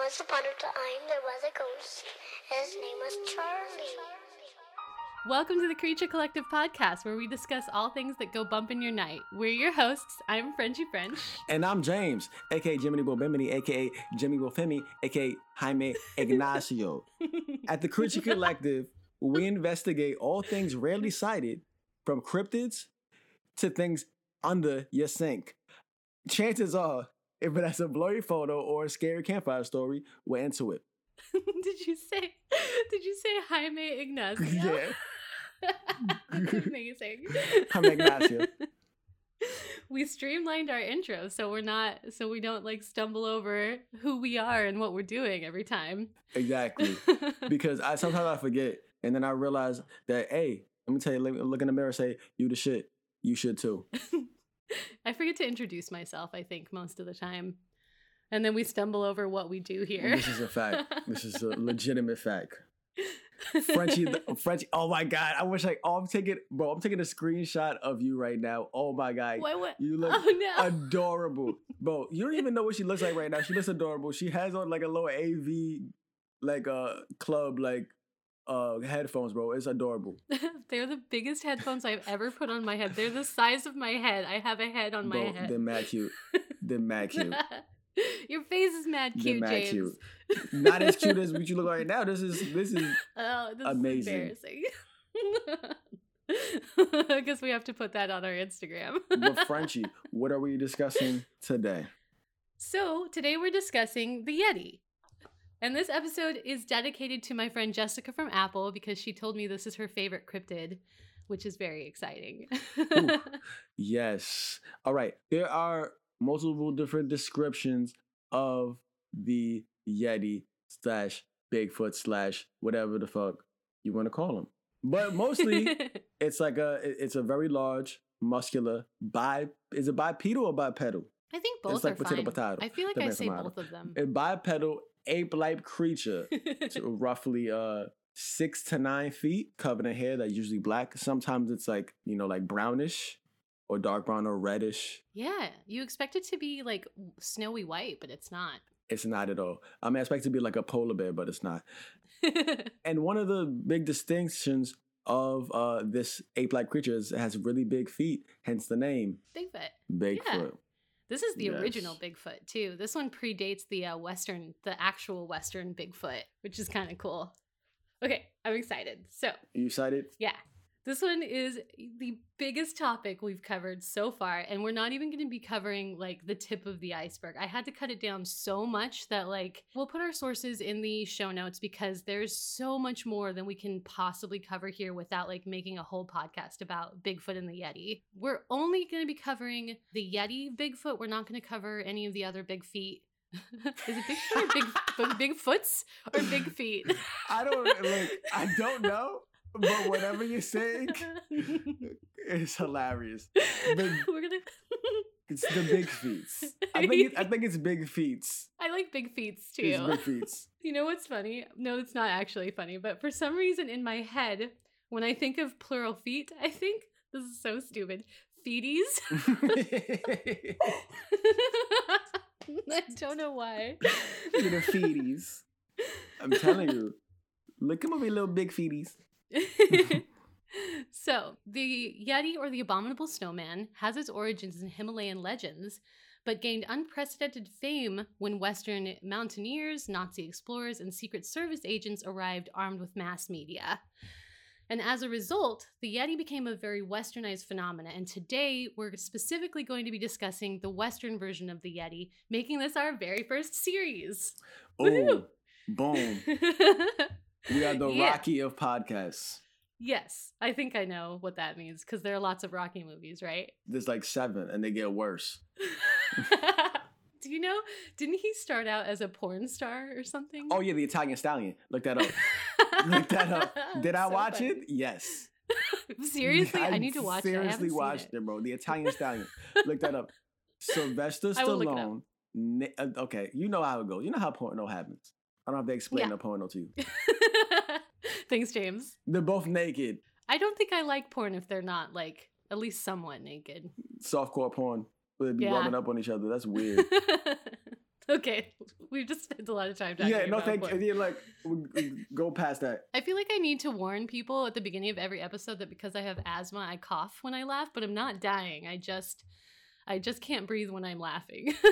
Once upon a time, there was a ghost. His name was Charlie. Welcome to the Creature Collective podcast, where we discuss all things that go bump in your night. We're your hosts. I'm Frenchy French. And I'm James, aka Jiminy Bobimini, aka Jimmy Bofemi, aka Jaime Ignacio. At the Creature Collective, we investigate all things rarely cited, from cryptids to things under your sink. Chances are, if that's a blurry photo or a scary campfire story, we're into it. did you say? Did you say Jaime Ignacio? Yeah. Amazing. Jaime Ignacio. We streamlined our intro so we're not so we don't like stumble over who we are and what we're doing every time. Exactly. Because I sometimes I forget, and then I realize that, hey, let me tell you, let me look in the mirror, and say, you the shit. You should too. I forget to introduce myself, I think, most of the time. And then we stumble over what we do here. This is a fact. This is a legitimate fact. Frenchie, Frenchie. Oh my god! I wish I. Oh, I'm taking, bro. I'm taking a screenshot of you right now. Oh my god, What, what? you look oh no. adorable, bro. You don't even know what she looks like right now. She looks adorable. She has on like a little AV, like a uh, club, like uh headphones, bro. It's adorable. They're the biggest headphones I've ever put on my head. They're the size of my head. I have a head on my head. they're mad cute. They're mad cute. Your face is mad cute, mad James. cute. Not as cute as what you look like right now. This is this is Oh, this Amazing. is embarrassing. I guess we have to put that on our Instagram. but Frenchie. What are we discussing today? So, today we're discussing the Yeti. And this episode is dedicated to my friend Jessica from Apple because she told me this is her favorite cryptid, which is very exciting. Ooh. Yes. All right. There are multiple different descriptions of the Yeti slash Bigfoot slash whatever the fuck you want to call them. But mostly it's like a it's a very large, muscular bi is it bipedal or bipedal? I think both it's like are potato fine. potato. I feel like I say both of them. A bipedal ape-like creature roughly uh six to nine feet, covered in hair that's usually black. Sometimes it's like, you know, like brownish or dark brown or reddish. yeah, you expect it to be like snowy white, but it's not. It's not at all. I mean, I expect it to be like a polar bear, but it's not. And one of the big distinctions of uh, this ape-like creature is it has really big feet, hence the name Bigfoot. Bigfoot. This is the original Bigfoot too. This one predates the uh, Western, the actual Western Bigfoot, which is kind of cool. Okay, I'm excited. So, You excited? yeah, this one is the biggest topic we've covered so far, and we're not even going to be covering like the tip of the iceberg. I had to cut it down so much that like we'll put our sources in the show notes because there's so much more than we can possibly cover here without like making a whole podcast about Bigfoot and the Yeti. We're only going to be covering the Yeti Bigfoot. We're not going to cover any of the other big feet. Is it Bigfoot or big, big Bigfoots or big feet? I don't like. I don't know, but whatever you're saying, it's hilarious. Big, We're gonna. it's the big feets. I think. It, I think it's big feets. I like big feets too. It's big feets. You know what's funny? No, it's not actually funny, but for some reason in my head, when I think of plural feet, I think this is so stupid. Feeties. I don't know why. Look at the feeties. I'm telling you. Look at my little big feeties. so, the Yeti or the Abominable Snowman has its origins in Himalayan legends, but gained unprecedented fame when Western mountaineers, Nazi explorers, and Secret Service agents arrived armed with mass media. And as a result, the Yeti became a very westernized phenomena. And today, we're specifically going to be discussing the Western version of the Yeti, making this our very first series. Oh, boom. We are the Yeah. Rocky of podcasts. Yes, I think I know what that means because there are lots of Rocky movies, right? There's like seven and they get worse. Do you know? Didn't he start out as a porn star or something? Oh yeah, the Italian stallion. Look that up. Look that up. Did I So watch funny. it? Yes. Seriously, I, need to watch it. Seriously watched it. it. bro. The Italian stallion. Look that up. Sylvester I will look it up. Stallone. Uh, okay, you know how it goes. You know how porno happens. I don't have to explain Yeah. the porno to you. Thanks, James. They're both naked. I don't think I like porn if they're not like at least somewhat naked. Softcore porn. Where they be Yeah. rubbing up on each other. That's weird. okay, we've just spent a lot of time talking yeah, no, about thank porn. you. Yeah, like go past that. I feel like I need to warn people at the beginning of every episode that because I have asthma, I cough when I laugh, but I'm not dying. I just I just can't breathe when I'm laughing.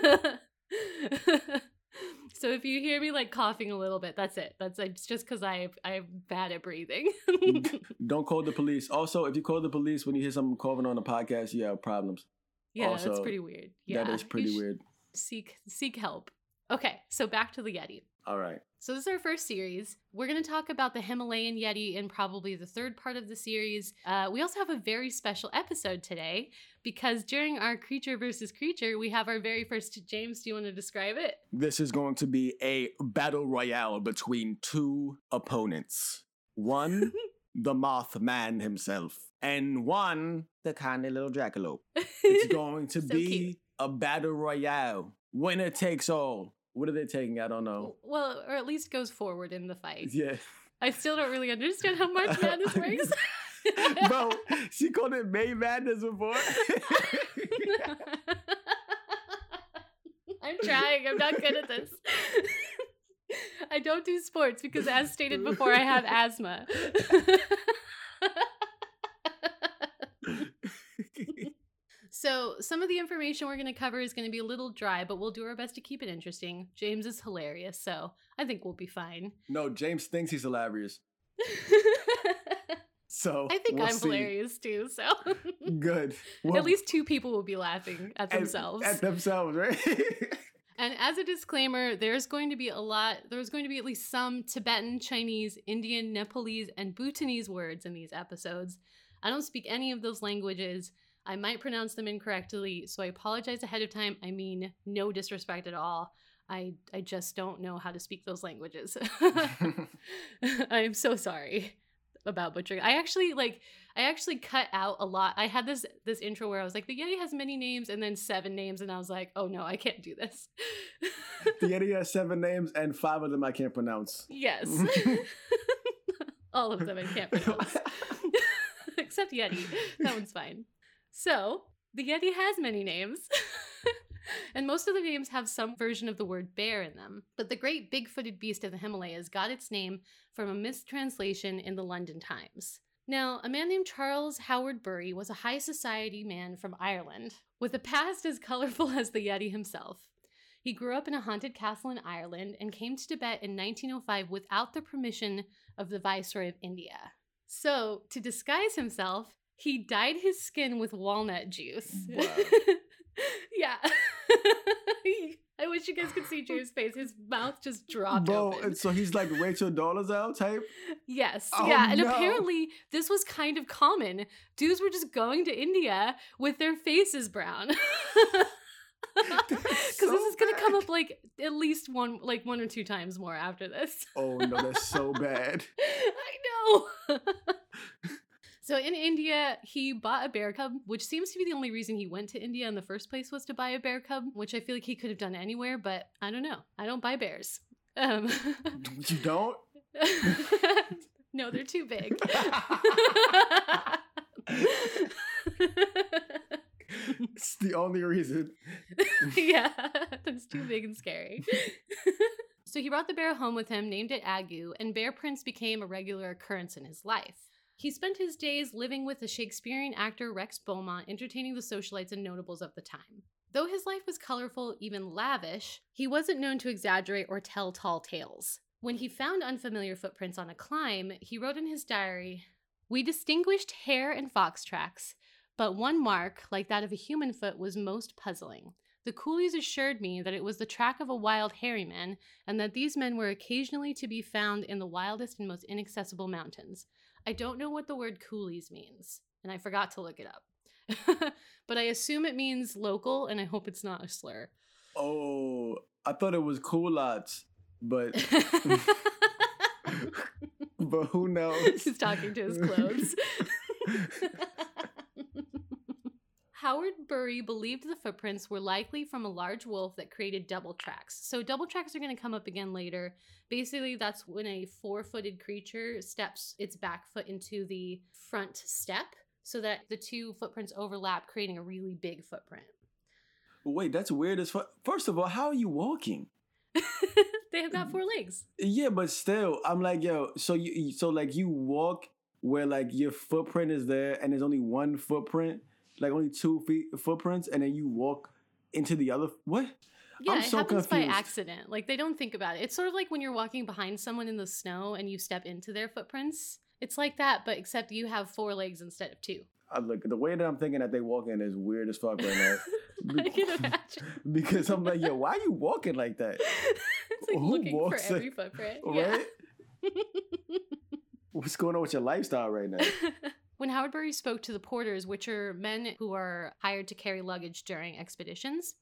so if you hear me like coughing a little bit, that's it. That's it's just because I I'm bad at breathing. Don't call the police. Also, if you call the police when you hear someone coughing on a podcast, you have problems. yeah, that's pretty weird. Yeah, that is pretty weird. Seek seek help. Okay, so back to the Yeti. All right. So this is our first series. We're going to talk about the Himalayan Yeti in probably the third part of the series. Uh, we also have a very special episode today because during our creature versus creature, we have our very first. James, do you want to describe it? This is going to be a battle royale between two opponents. One, the Mothman himself, and one, the kindly little jackalope. It's going to So be cute. a battle royale. Winner takes all. What are they taking? I don't know. well, or at least goes forward in the fight. Yeah. I still don't really understand how March Madness works. Bro, she called it May Madness before. I'm trying. I'm not good at this. I don't do sports because, as stated before, I have asthma. So, some of the information we're going to cover is going to be a little dry, but we'll do our best to keep it interesting. James is hilarious, so I think we'll be fine. no, James thinks he's hilarious. So I think we'll I'm see. hilarious too, so. Good. Well, At least two people will be laughing at at- themselves. At, themselves, right? And as a disclaimer, there's going to be a lot, there's going to be at least some Tibetan, Chinese, Indian, Nepalese, and Bhutanese words in these episodes. I don't speak any of those languages. I might pronounce them incorrectly, so I apologize ahead of time. I mean, no disrespect at all. I, I just don't know how to speak those languages. I'm so sorry about butchering. I actually like I actually cut out a lot. I had this this intro where I was like the Yeti has many names and then seven names and I was like, "Oh no, I can't do this." the Yeti has seven names, and five of them I can't pronounce. yes. All of them I can't pronounce. Except Yeti. That one's fine. So, the Yeti has many names. and most of the names have some version of the word bear in them. But the great big footed beast of the Himalayas got its name from a mistranslation in the London Times. Now, a man named Charles Howard Bury was a high society man from Ireland, with a past as colorful as the Yeti himself. He grew up in a haunted castle in Ireland and came to Tibet in 1905 without the permission of the Viceroy of India. So, to disguise himself, he dyed his skin with walnut juice. Wow. yeah. I wish you guys could see James' face. His mouth just dropped Bro, open. and so he's like Rachel Dolezal type. Yes. Oh, yeah. And no. apparently, this was kind of common. Dudes were just going to India with their faces brown. Because so this is going to come up like at least one, like one or two times more after this. Oh no, that's so bad. I know. So in India, he bought a bear cub, which seems to be the only reason he went to India in the first place was to buy a bear cub, which I feel like he could have done anywhere, but I don't know. I don't buy bears. Um, You don't? no, they're too big. it's the only reason. yeah, that's too big and scary. so he brought the bear home with him, named it Agu, and bear prints became a regular occurrence in his life. He spent his days living with the Shakespearean actor Rex Beaumont, entertaining the socialites and notables of the time. Though his life was colorful, even lavish, he wasn't known to exaggerate or tell tall tales. When he found unfamiliar footprints on a climb, he wrote in his diary We distinguished hare and fox tracks, but one mark, like that of a human foot, was most puzzling. The coolies assured me that it was the track of a wild hairy man, and that these men were occasionally to be found in the wildest and most inaccessible mountains. I don't know what the word coolies means, and I forgot to look it up. but I assume it means local, and I hope it's not a slur. Oh, I thought it was cool lots, but but who knows? He's talking to his clothes. Howard Bury believed the footprints were likely from a large wolf that created double tracks. So, double tracks are going to come up again later. Basically, that's when a four footed creature steps its back foot into the front step so that the two footprints overlap, creating a really big footprint. Wait, that's weird as fuck. First of all, how are you walking? they have got four legs. Yeah, but still, I'm like, yo, so you, so like you walk where like your footprint is there, and there's only one footprint, like only two feet footprints, and then you walk into the other. What? Yeah, I'm it so happens by accident. Like they don't think about it. It's sort of like when you're walking behind someone in the snow and you step into their footprints. It's like that, but except you have four legs instead of two. I look, the way that I'm thinking that they walk in is weird as fuck right now. I can imagine. because I'm like, yo, why are you walking like that? it's like Who looking for walks every footprint. Right? What's going on with your lifestyle right now? When Howard Bury spoke to the porters, which are men who are hired to carry luggage during expeditions,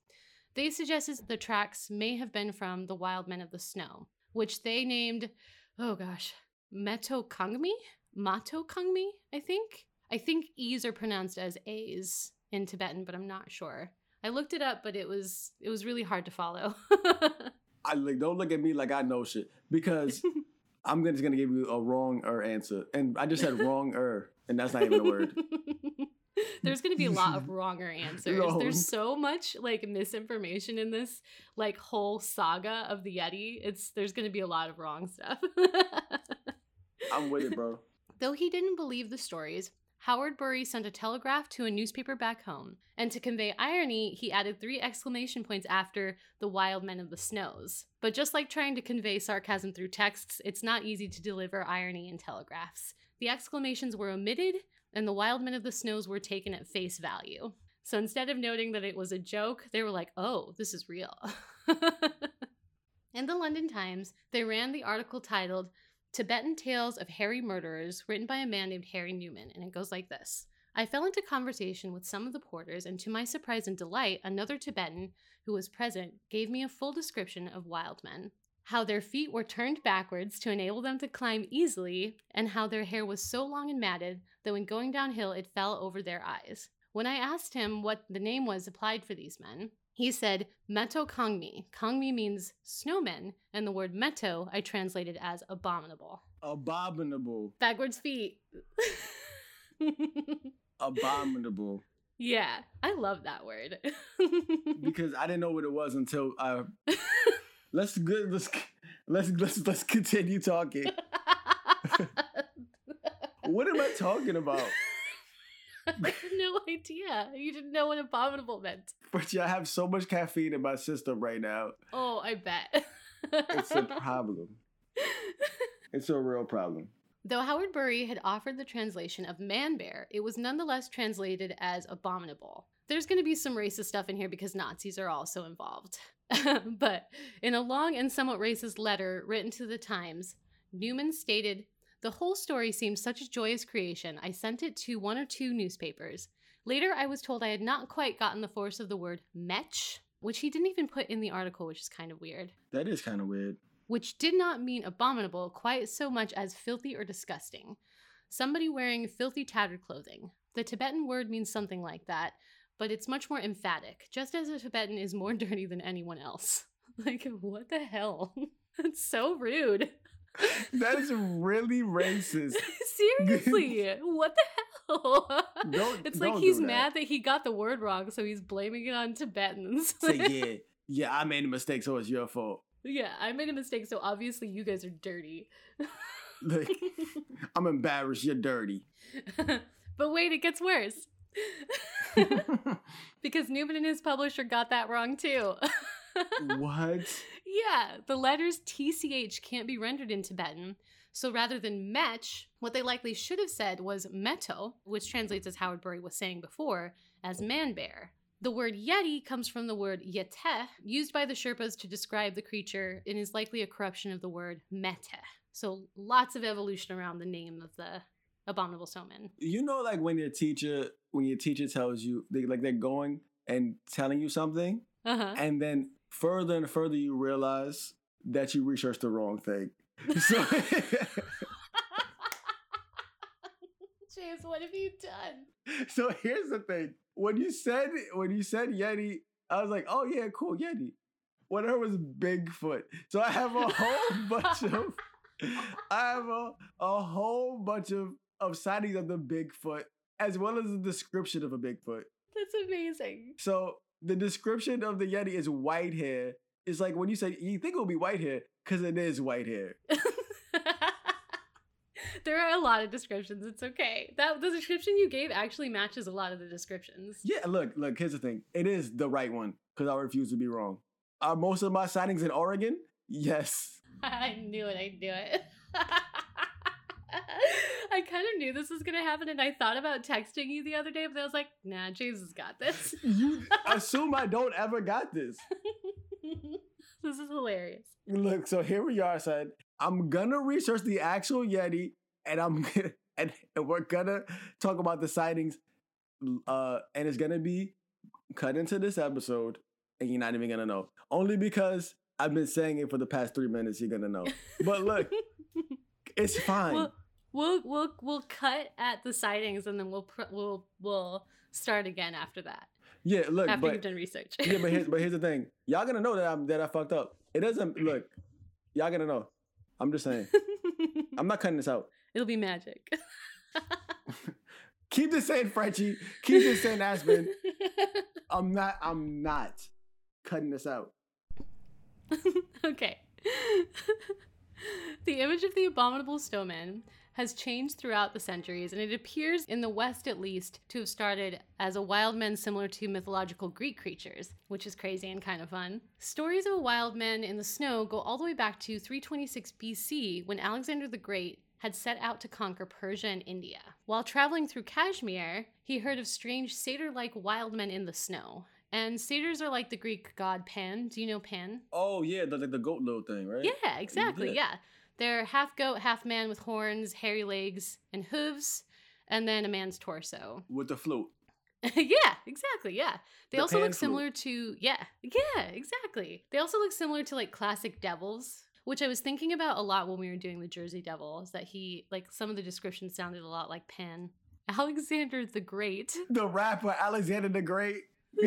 they suggested the tracks may have been from the wild men of the snow, which they named, oh gosh, Metokangmi? Matokangmi, I think. I think E's are pronounced as A's in Tibetan, but I'm not sure. I looked it up, but it was it was really hard to follow. I like don't look at me like I know shit because I'm just gonna give you a wrong er answer, and I just said wrong er, and that's not even a word. There's going to be a lot of wronger answers. No. There's so much like misinformation in this like whole saga of the Yeti. It's there's going to be a lot of wrong stuff. I'm with it, bro. Though he didn't believe the stories, Howard Bury sent a telegraph to a newspaper back home, and to convey irony, he added three exclamation points after the wild men of the snows. But just like trying to convey sarcasm through texts, it's not easy to deliver irony in telegraphs. The exclamations were omitted, and the wild men of the snows were taken at face value. So instead of noting that it was a joke, they were like, oh, this is real. in the London Times, they ran the article titled Tibetan Tales of Hairy Murderers, written by a man named Harry Newman, and it goes like this. I fell into conversation with some of the porters, and to my surprise and delight, another Tibetan who was present gave me a full description of wild men. How their feet were turned backwards to enable them to climb easily, and how their hair was so long and matted that when going downhill it fell over their eyes. When I asked him what the name was applied for these men, he said Meto Kongmi. Kongmi means snowmen, and the word meto I translated as abominable. Abominable. Backwards feet. Abominable. yeah, I love that word. Because I didn't know what it was until uh let's good let's let's let's let's continue talking. What am I talking about? I had no idea. You didn't know what abominable meant. But yeah, I have so much caffeine in my system right now. Oh, I bet. It's a problem. It's a real problem. Though Howard Bury had offered the translation of man bear, it was nonetheless translated as abominable. There's going to be some racist stuff in here because Nazis are also involved. but in a long and somewhat racist letter written to the Times, Newman stated, The whole story seemed such a joyous creation, I sent it to one or two newspapers. Later, I was told I had not quite gotten the force of the word metch, which he didn't even put in the article, which is kind of weird That is kind of weird. which did not mean abominable quite so much as filthy or disgusting. Somebody wearing filthy, tattered clothing. The Tibetan word means something like that, but it's much more emphatic, just as a Tibetan is more dirty than anyone else. Like, what the hell? That's so rude. That is really racist. Seriously, what the hell? Don't- it's like he's mad that he got the word wrong, so he's blaming it on Tibetans. Say, yeah, yeah, I made a mistake, so it's your fault. yeah, I made a mistake, so obviously you guys are dirty. Like, I'm embarrassed. You're dirty. but wait, it gets worse. because Newman and his publisher got that wrong too. what? yeah, the letters TCH can't be rendered in Tibetan. So rather than mech, what they likely should have said was meto, which translates as Howard Bury was saying before, as man bear. The word yeti comes from the word yete, used by the Sherpas to describe the creature, and is likely a corruption of the word mete. So lots of evolution around the name of the abominable snowman. You know, like when your teacher, when your teacher tells you, they like they're going and telling you something, Uh huh. and then further and further you realize that you researched the wrong thing. So, James, what have you done? so here's the thing: when you said when you said Yeti, I was like, oh yeah, cool Yeti. What I was Bigfoot. So I have a whole bunch of, I have a, a whole bunch of of sightings of the Bigfoot as well as the description of a Bigfoot. That's amazing. So the description of the Yeti is white hair. It's like when you say you think it'll be white hair because it is white hair. there are a lot of descriptions. It's okay. That the description you gave actually matches a lot of the descriptions. Yeah, look, look. Here's the thing. It is the right one because I refuse to be wrong. Are most of my sightings in Oregon? Yes. I knew it. I knew it. I kind of knew this was gonna happen, and I thought about texting you the other day, but I was like, "Nah, James has got this." You assume I don't ever got this. this is hilarious. Look, so here we are, son. I'm gonna research the actual Yeti, and I'm gonna and, and we're gonna talk about the sightings. Uh, and it's gonna be cut into this episode, and you're not even gonna know. Only because I've been saying it for the past three minutes. You're gonna know. But look, it's fine. We'll, we'll we'll we'll cut at the sightings, and then we'll pr- we'll we'll start again after that. yeah, look, after but you've done research. yeah, but here's, but here's the thing. Y'all gonna know that I'm that I fucked up. It doesn't look. Y'all gonna know. I'm just saying. I'm not cutting this out. It'll be magic. Keep this saying Frenchie. Keep this saying Aspen. I'm not. I'm not cutting this out. okay. the image of the abominable snowman has changed throughout the centuries, and it appears, in the West at least, to have started as a wild man similar to mythological Greek creatures, which is crazy and kind of fun. Stories of a wild man in the snow go all the way back to 326 BC when Alexander the Great had set out to conquer Persia and India. While traveling through Kashmir, he heard of strange satyr like wild men in the snow. And satyrs are like the Greek god Pan. Do you know Pan? Oh yeah, the the goat little thing, right? Yeah, exactly. Yeah. Yeah. They're half goat, half man with horns, hairy legs, and hooves, and then a man's torso. With the flute. yeah, exactly. Yeah. They The also pan look flute. similar to, yeah, yeah, exactly. They also look similar to like classic devils, which I was thinking about a lot when we were doing the Jersey Devil, is that he, like, some of the descriptions sounded a lot like Pan. Alexander the Great. The rapper Alexander the Great.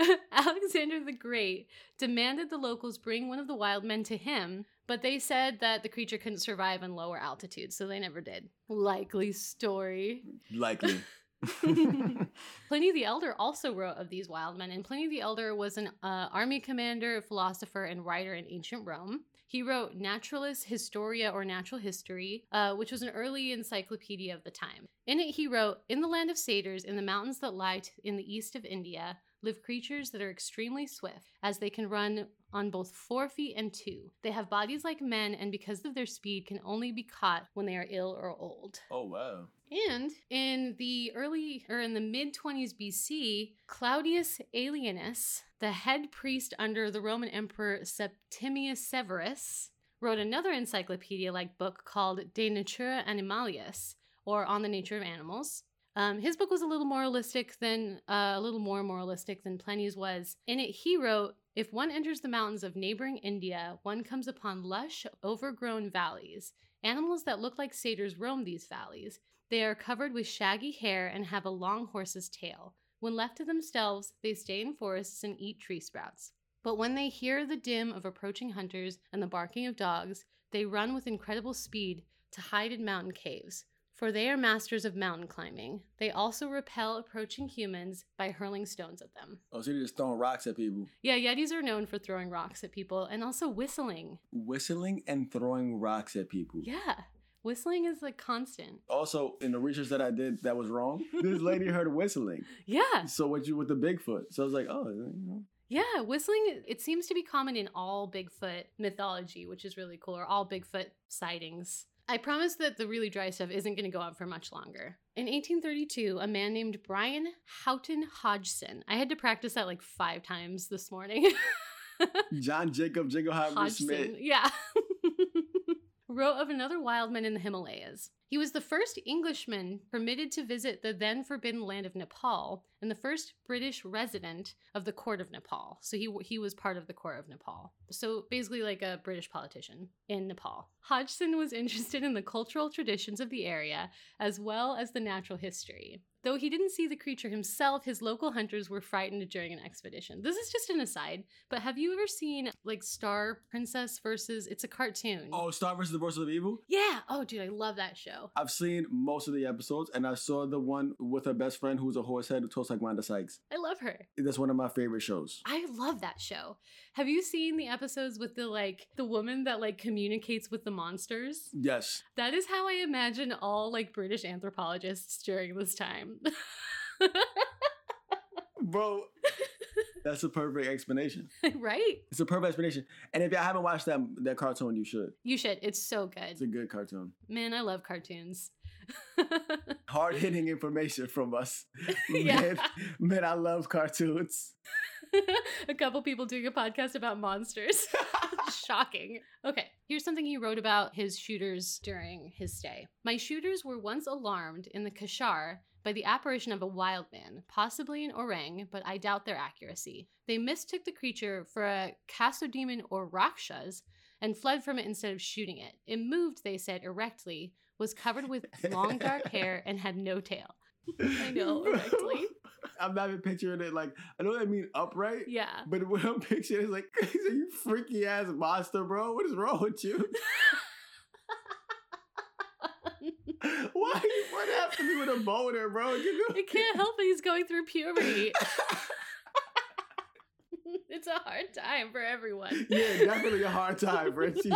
Alexander the Great demanded the locals bring one of the wild men to him, but they said that the creature couldn't survive in lower altitudes, so they never did. Likely story. Likely. Pliny the Elder also wrote of these wild men, and Pliny the Elder was an uh, army commander, philosopher, and writer in ancient Rome. He wrote Naturalis Historia or Natural History, uh, which was an early encyclopedia of the time. In it, he wrote In the land of satyrs, in the mountains that lie t- in the east of India, live creatures that are extremely swift, as they can run on both four feet and two. They have bodies like men, and because of their speed, can only be caught when they are ill or old. oh wow. And in the early or in the mid 20s BC, Claudius Aelianus, the head priest under the Roman Emperor Septimius Severus, wrote another encyclopedia like book called De Natura Animalium, or On the Nature of Animals. Um, his book was a little moralistic than uh, a little more moralistic than Pliny's was. In it, he wrote, "If one enters the mountains of neighboring India, one comes upon lush, overgrown valleys. Animals that look like satyrs roam these valleys. They are covered with shaggy hair and have a long horse's tail. When left to themselves, they stay in forests and eat tree sprouts. But when they hear the dim of approaching hunters and the barking of dogs, they run with incredible speed to hide in mountain caves. For they are masters of mountain climbing. They also repel approaching humans by hurling stones at them. Oh, so they're just throwing rocks at people. Yeah, Yetis are known for throwing rocks at people and also whistling. Whistling and throwing rocks at people. Yeah, whistling is like constant. Also, in the research that I did that was wrong, this lady heard whistling. Yeah, So what you with the Bigfoot? So I was like, oh, you know. Yeah, whistling, it seems to be common in all Bigfoot mythology, which is really cool, or all Bigfoot sightings. I promise that the really dry stuff isn't going to go on for much longer. In 1832, a man named Brian Houghton Hodgson, I had to practice that like five times this morning. John Jacob Jingleheimer Smith. yeah. Wrote of another wildman in the Himalayas. He was the first Englishman permitted to visit the then forbidden land of Nepal and the first British resident of the court of Nepal. So he he was part of the court of Nepal. So basically like a British politician in Nepal. Hodgson was interested in the cultural traditions of the area as well as the natural history. Though he didn't see the creature himself, his local hunters were frightened during an expedition. This is just an aside, but have you ever seen like Star Princess versus it's a cartoon? Oh, Star versus the Forces of Evil? Yeah. Oh, dude, I love that show. I've seen most of the episodes, and I saw the one with her best friend who's a horse head who talks like Wanda Sykes. I love her. That's one of my favorite shows. I love that show. Have you seen the episodes with the like the woman that like communicates with the monsters? Yes. That is how I imagine all like British anthropologists during this time. Bro, that's a perfect explanation. right? It's a perfect explanation. And if y'all haven't watched that that cartoon, you should. You should. It's so good. It's a good. cartoon. Man, I love cartoons. Hard hitting information from us. Yeah. Man, man, I love cartoons. a couple people doing a podcast about monsters. Shocking. Okay, here's something he wrote about his shooters during his stay. My shooters were once alarmed in the Kashar by the apparition of a wild man, possibly an orang, but I doubt their accuracy. They mistook the creature for a Kasodemon or Rakshas and fled from it instead of shooting it. It moved, they said, erectly, was covered with long dark hair, and had no tail. I know, erectly. I'm not even picturing it like I know what I mean upright. Yeah. But what I'm picturing is like, you freaky ass monster, bro. What is wrong with you? Why you run after me with a boner, bro? You know? I can't help it. He's going through puberty. it's a hard time for everyone. yeah, definitely a hard time, Frenchie.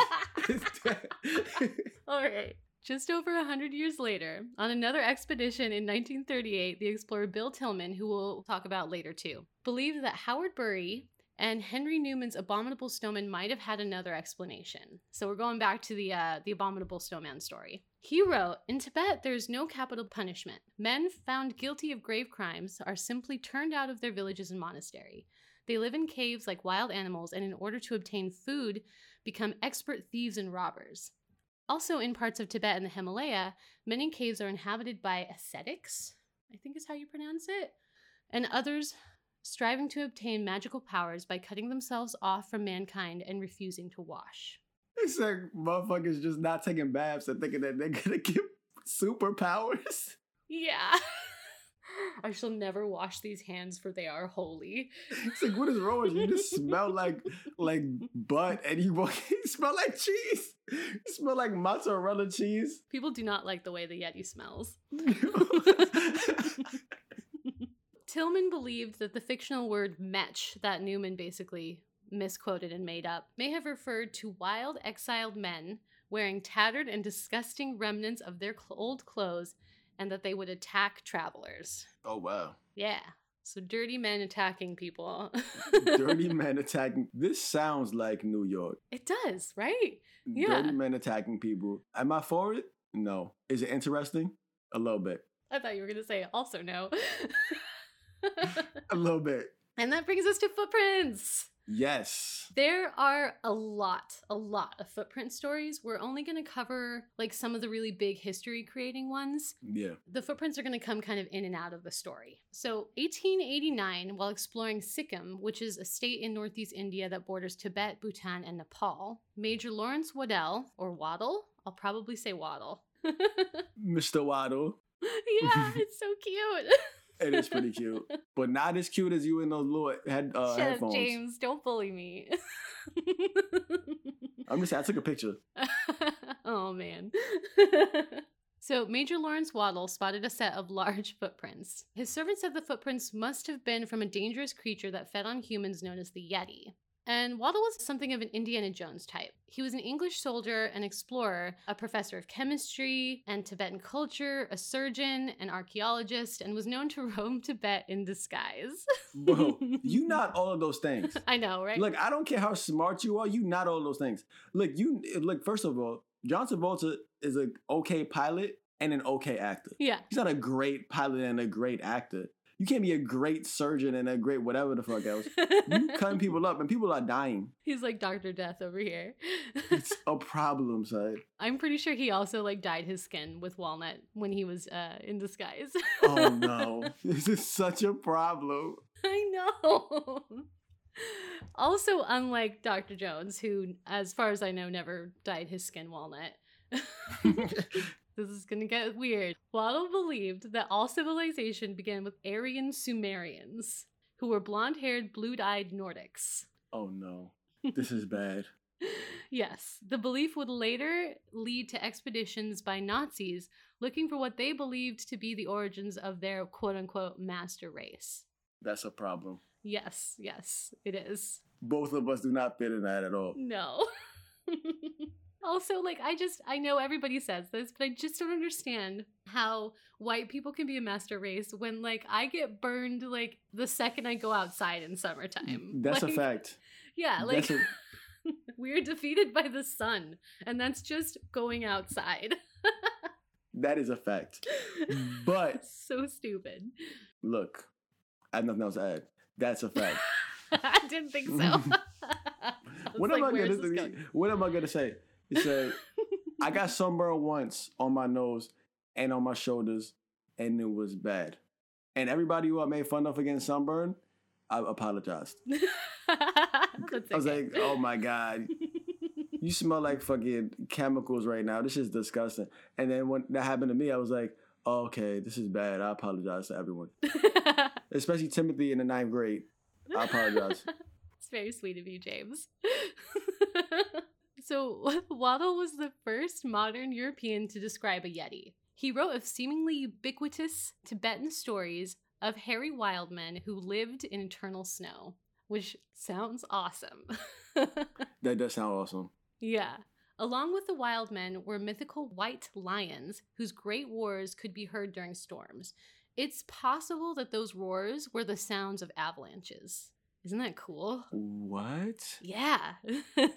All right. Just over a hundred years later, on another expedition in 1938, the explorer Bill Tilman, who we'll talk about later too, believed that Howard Bury and Henry Newman's abominable snowman might have had another explanation. So we're going back to the uh, the abominable snowman story. He wrote, "In Tibet, there is no capital punishment. Men found guilty of grave crimes are simply turned out of their villages and monastery. They live in caves like wild animals, and in order to obtain food, become expert thieves and robbers." Also, in parts of Tibet and the Himalaya, many caves are inhabited by ascetics, I think is how you pronounce it, and others striving to obtain magical powers by cutting themselves off from mankind and refusing to wash. it's like motherfuckers just not taking baths and thinking that they're gonna get superpowers. Yeah. I shall never wash these hands, for they are holy. It's like, what is wrong with you? You just smell like like butt and you, walk, you smell like cheese. You smell like mozzarella cheese. People do not like the way the Yeti smells. Tilman believed that the fictional word metch that Newman basically misquoted and made up may have referred to wild exiled men wearing tattered and disgusting remnants of their cl- old clothes and that they would attack travelers. oh wow. Yeah. So dirty men attacking people. Dirty men attacking. This sounds like New York. It does, right? Yeah. Dirty men attacking people. Am I for it? No. Is it interesting? A little bit. I thought you were going to say also no. A little bit. and that brings us to footprints. Yes. There are a lot, a lot of footprint stories. We're only going to cover like some of the really big history creating ones. Yeah. The footprints are going to come kind of in and out of the story. So, 1889, while exploring Sikkim, which is a state in northeast India that borders Tibet, Bhutan, and Nepal, Major Laurence Waddell, or Waddle, I'll probably say Waddle. Mr. Waddle. yeah, it's so cute. It is pretty cute. But not as cute as you in those little head uh, Shut up, headphones. James. Don't bully me. I'm just saying, I took a picture. oh man. so Major Lawrence Waddle spotted a set of large footprints. His servant said the footprints must have been from a dangerous creature that fed on humans known as the Yeti. And Waddle was something of an Indiana Jones type. He was an English soldier, an explorer, a professor of chemistry and Tibetan culture, a surgeon, an archaeologist, and was known to roam Tibet in disguise. Bro, you not all of those things. I know, right? Look, I don't care how smart you are, you not all those things. Look, you eh, look, first of all, John Travolta is an okay pilot and an okay actor. yeah. He's not a great pilot and a great actor. You can't be a great surgeon and a great whatever the fuck else. You cutting people up and people are dying. He's like Dr. Death over here. It's a problem, son. I'm pretty sure he also like dyed his skin with walnut when he was uh, in disguise. Oh no. this is such a problem. I know. also, unlike Dr. Jones, who, as far as I know, never dyed his skin walnut. This is gonna get weird. Waddle believed that all civilization began with Aryan Sumerians, who were blonde haired, blue eyed Nordics. Oh no. This is bad. yes, the belief would later lead to expeditions by Nazis looking for what they believed to be the origins of their quote unquote master race. That's a problem. Yes, yes, it is. Both of us do not fit in that at all. No. also, like, I just, I know everybody says this, but I just don't understand how white people can be a master race when, like, I get burned, like, the second I go outside in summertime. That's like, a fact. Yeah, like, a, we're defeated by the sun, and that's just going outside. that is a fact. But so stupid. look, I have nothing else to add. That's a fact. I didn't think so. What like, am I gonna what am I gonna say? It said I got sunburned once on my nose and on my shoulders, and it was bad. And everybody who I made fun of getting sunburned, I apologized. I was like, oh my God, you smell like fucking chemicals right now. This is disgusting. And then when that happened to me, I was like, oh, okay, this is bad. I apologize to everyone, especially Timothy in the ninth grade. I apologize. it's very sweet of you, James. So, Waddle was the first modern European to describe a Yeti. He wrote of seemingly ubiquitous Tibetan stories of hairy wild men who lived in eternal snow, which sounds awesome. That does sound awesome. yeah. Along with the wild men were mythical white lions whose great roars could be heard during storms. It's possible that those roars were the sounds of avalanches. Isn't that cool? What? Yeah.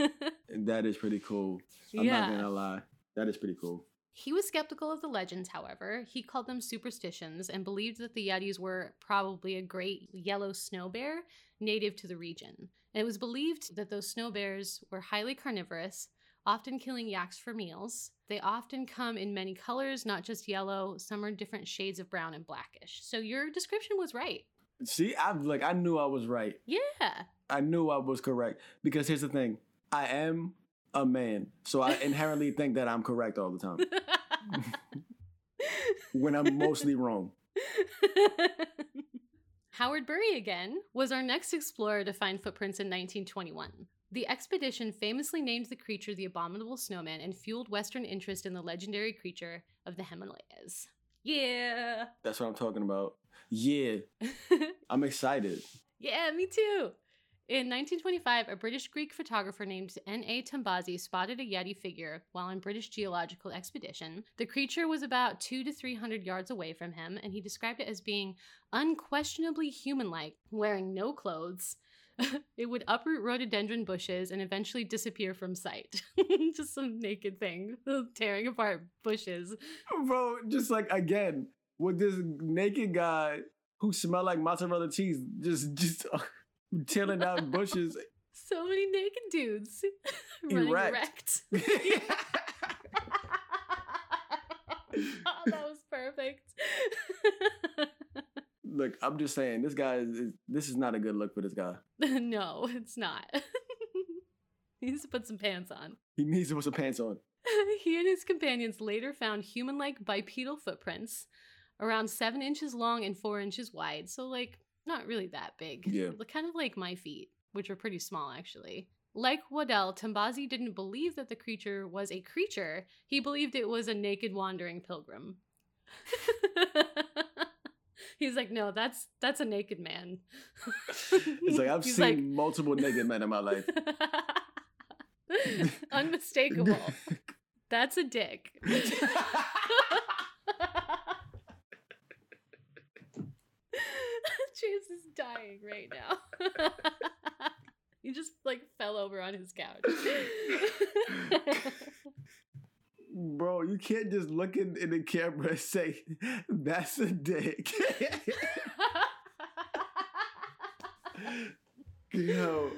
That is pretty cool. I'm yeah. not gonna lie. That is pretty cool. He was skeptical of the legends, however. He called them superstitions and believed that the Yetis were probably a great yellow snow bear native to the region. And it was believed that those snow bears were highly carnivorous, often killing yaks for meals. They often come in many colors, not just yellow. Some are different shades of brown and blackish. So your description was right. See, I'm like, I knew I was right. Yeah. I knew I was correct. Because here's the thing I am a man. So I inherently think that I'm correct all the time when I'm mostly wrong. Howard Bury again was our next explorer to find footprints in 1921. The expedition famously named the creature the Abominable Snowman and fueled Western interest in the legendary creature of the Himalayas. Yeah. That's what I'm talking about. Yeah, I'm excited. yeah, me too. In 1925, a British Greek photographer named N.A. Tombazi spotted a Yeti figure while on British geological expedition. The creature was about two to three hundred yards away from him, and he described it as being unquestionably human like, wearing no clothes. it would uproot rhododendron bushes and eventually disappear from sight. Just some naked thing tearing apart bushes. Bro, just like again, with this naked guy who smelled like mozzarella cheese, just just tearing down bushes. So many naked dudes running Erect. oh, that was perfect. Look, I'm just saying, this guy is, is this is not a good look for this guy. no, it's not. he needs to put some pants on. He needs to put some pants on. he and his companions later found human like bipedal footprints around seven inches long and four inches wide. So, like, not really that big. Yeah. Kind of like my feet, which are pretty small, actually. Like Waddell, Tombazi didn't believe that the creature was a creature. He believed it was a naked wandering pilgrim. He's like, no, that's that's a naked man. It's like I've He's seen like, multiple naked men in my life. Unmistakable. That's a dick. James is dying right now. he just like fell over on his couch. Bro, you can't just look in, in the camera and say, that's a dick. Yo.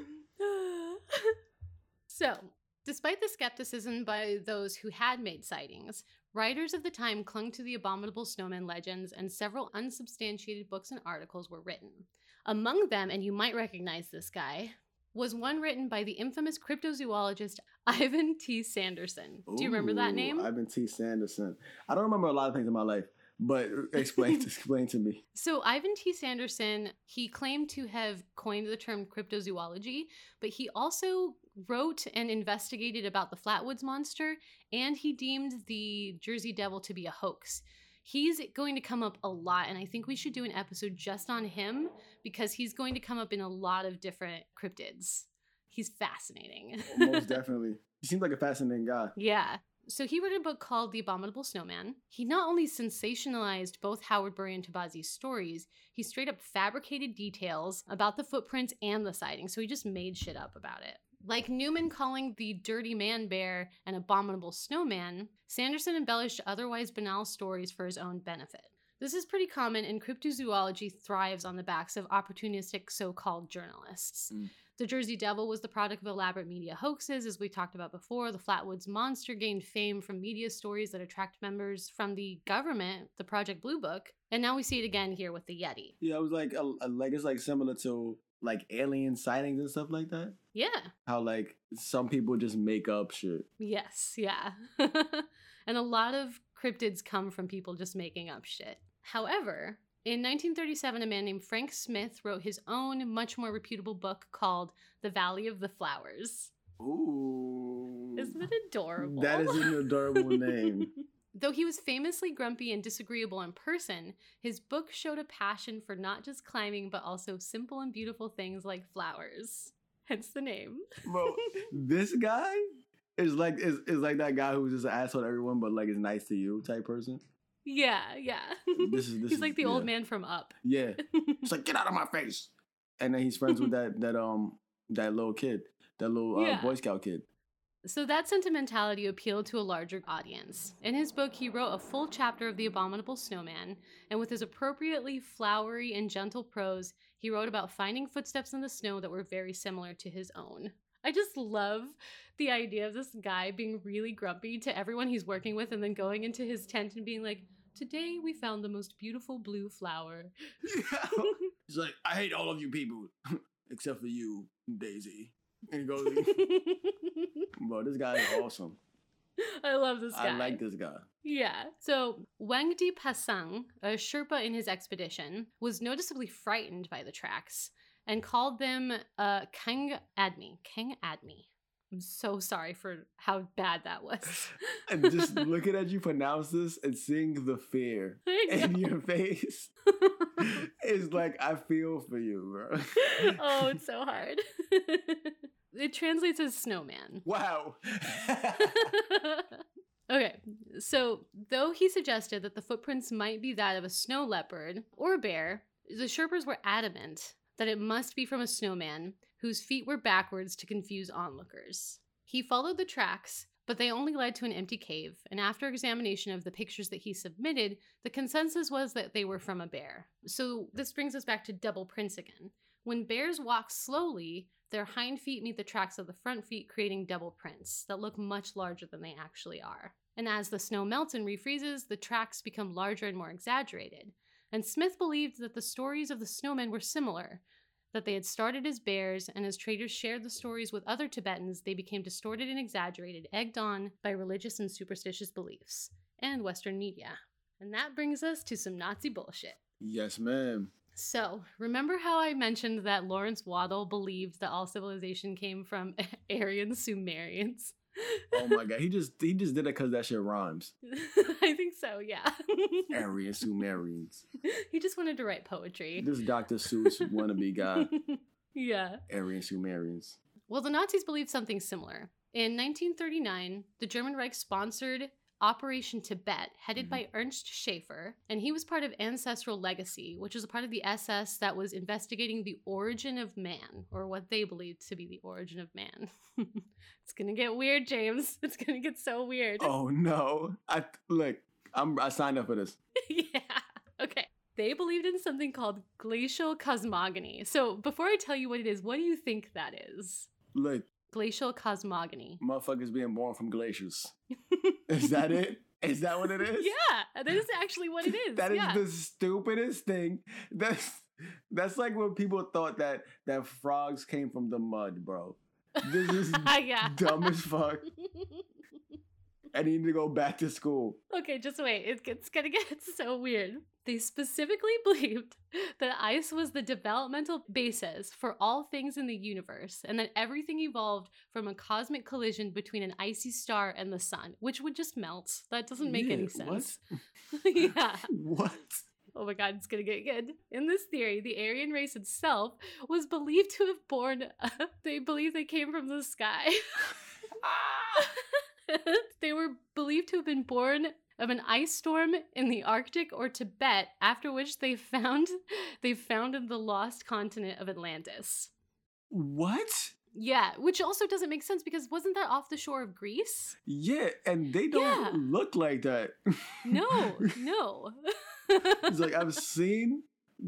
so, despite the skepticism by those who had made sightings, writers of the time clung to the abominable snowman legends, and several unsubstantiated books and articles were written. Among them, and you might recognize this guy, was one written by the infamous cryptozoologist Ivan T. Sanderson. Do you remember that Ooh, name? Ivan T. Sanderson. I don't remember a lot of things in my life, but explain explain to me. So Ivan T. Sanderson, he claimed to have coined the term cryptozoology, but he also wrote and investigated about the Flatwoods monster, and he deemed the Jersey Devil to be a hoax. He's going to come up a lot, and I think we should do an episode just on him because he's going to come up in a lot of different cryptids. He's fascinating. Most definitely. He seems like a fascinating guy. Yeah. So he wrote a book called The Abominable Snowman. He not only sensationalized both Howard Bury and Tombazi's stories, he straight up fabricated details about the footprints and the sighting. So he just made shit up about it. Like Newman calling the dirty man bear an abominable snowman, Sanderson embellished otherwise banal stories for his own benefit. This is pretty common, and cryptozoology thrives on the backs of opportunistic so called journalists. Mm. The Jersey Devil was the product of elaborate media hoaxes, as we talked about before. The Flatwoods Monster gained fame from media stories that attract members from the government, the Project Blue Book, and now we see it again here with the Yeti. Yeah, it was like a, a- like it's like similar to like alien sightings and stuff like that. Yeah. How like some people just make up shit. Yes, yeah. and a lot of cryptids come from people just making up shit. However, in 1937, a man named Frank Smythe wrote his own, much more reputable book called The Valley of the Flowers. Ooh. Isn't it adorable? That is an adorable name. Though he was famously grumpy and disagreeable in person, his book showed a passion for not just climbing, but also simple and beautiful things like flowers. Hence the name. Bro, this guy is like is, is like that guy who's just an asshole to everyone, but like is nice to you type person. Yeah, yeah. This is- this He's is- like the old man from Up. Yeah. It's like get out of my face. And then he's friends with that that um that little kid, that little uh, Yeah. Boy Scout kid. So that sentimentality appealed to a larger audience. In his book, he wrote a full chapter of The Abominable Snowman, and with his appropriately flowery and gentle prose, he wrote about finding footsteps in the snow that were very similar to his own. I just love the idea of this guy being really grumpy to everyone he's working with and then going into his tent and being like, Today we found the most beautiful blue flower. He's like, I hate all of you people except for you, Daisy. And he goes, bro, this guy is awesome. I love this guy. I like this guy. Yeah. So Wangdi Pasang, a Sherpa in his expedition, was noticeably frightened by the tracks and called them uh, Kang Admi. Kang Admi. I'm so sorry for how bad that was. And just looking at you pronounce this and seeing the fear in your face is like, I feel for you, bro. oh, it's so hard. it translates as snowman. wow. okay, so though he suggested that the footprints might be that of a snow leopard or a bear, the Sherpas were adamant that it must be from a snowman whose feet were backwards to confuse onlookers. He followed the tracks, but they only led to an empty cave, and after examination of the pictures that he submitted, the consensus was that they were from a bear. So this brings us back to double prints again. When bears walk slowly, their hind feet meet the tracks of the front feet, creating double prints that look much larger than they actually are. And as the snow melts and refreezes, the tracks become larger and more exaggerated. And Smythe believed that the stories of the snowmen were similar, that they had started as bears, and as traders shared the stories with other Tibetans, they became distorted and exaggerated, egged on by religious and superstitious beliefs and Western media. And that brings us to some Nazi bullshit. yes, ma'am. So, remember how I mentioned that Laurence Waddell believed that all civilization came from Aryan Sumerians? Oh my god, he just he just did it because that shit rhymes. I think so, yeah. Aryan Sumerians. he just wanted to write poetry. This Dr. Seuss wannabe guy. yeah. Aryan Sumerians. Well, the Nazis believed something similar. In 1939, the German Reich sponsored Operation Tibet, headed Mhm. by Ernst Schaefer, and he was part of Ancestral Legacy, which was a part of the SS that was investigating the origin of man, or what they believed to be the origin of man. it's gonna get weird, James. It's gonna get so weird. Oh no. I look, I'm I signed up for this. yeah. Okay. They believed in something called glacial cosmogony. So, before I tell you what it is, what do you think that is? Like Glacial cosmogony. motherfuckers being born from glaciers. Is that it? Is that what it is? Yeah, that is actually what it is. That is yeah. the stupidest thing. That's That's like when people thought that that frogs came from the mud, bro. This is yeah. dumb as fuck. I need to go back to school. okay, just wait. It, it's gonna get so weird. They specifically believed that ice was the developmental basis for all things in the universe, and that everything evolved from a cosmic collision between an icy star and the sun, which would just melt. That doesn't make Yeah, any what? sense. yeah. What? Oh my god, it's gonna get good. In this theory, the Aryan race itself was believed to have born. they believe they came from the sky. Ah! they were believed to have been born of an ice storm in the Arctic or Tibet, after which they found they founded the lost continent of Atlantis. What? Yeah, which also doesn't make sense because wasn't that off the shore of Greece? Yeah, and they don't Yeah. look like that. No, no. it's like I've seen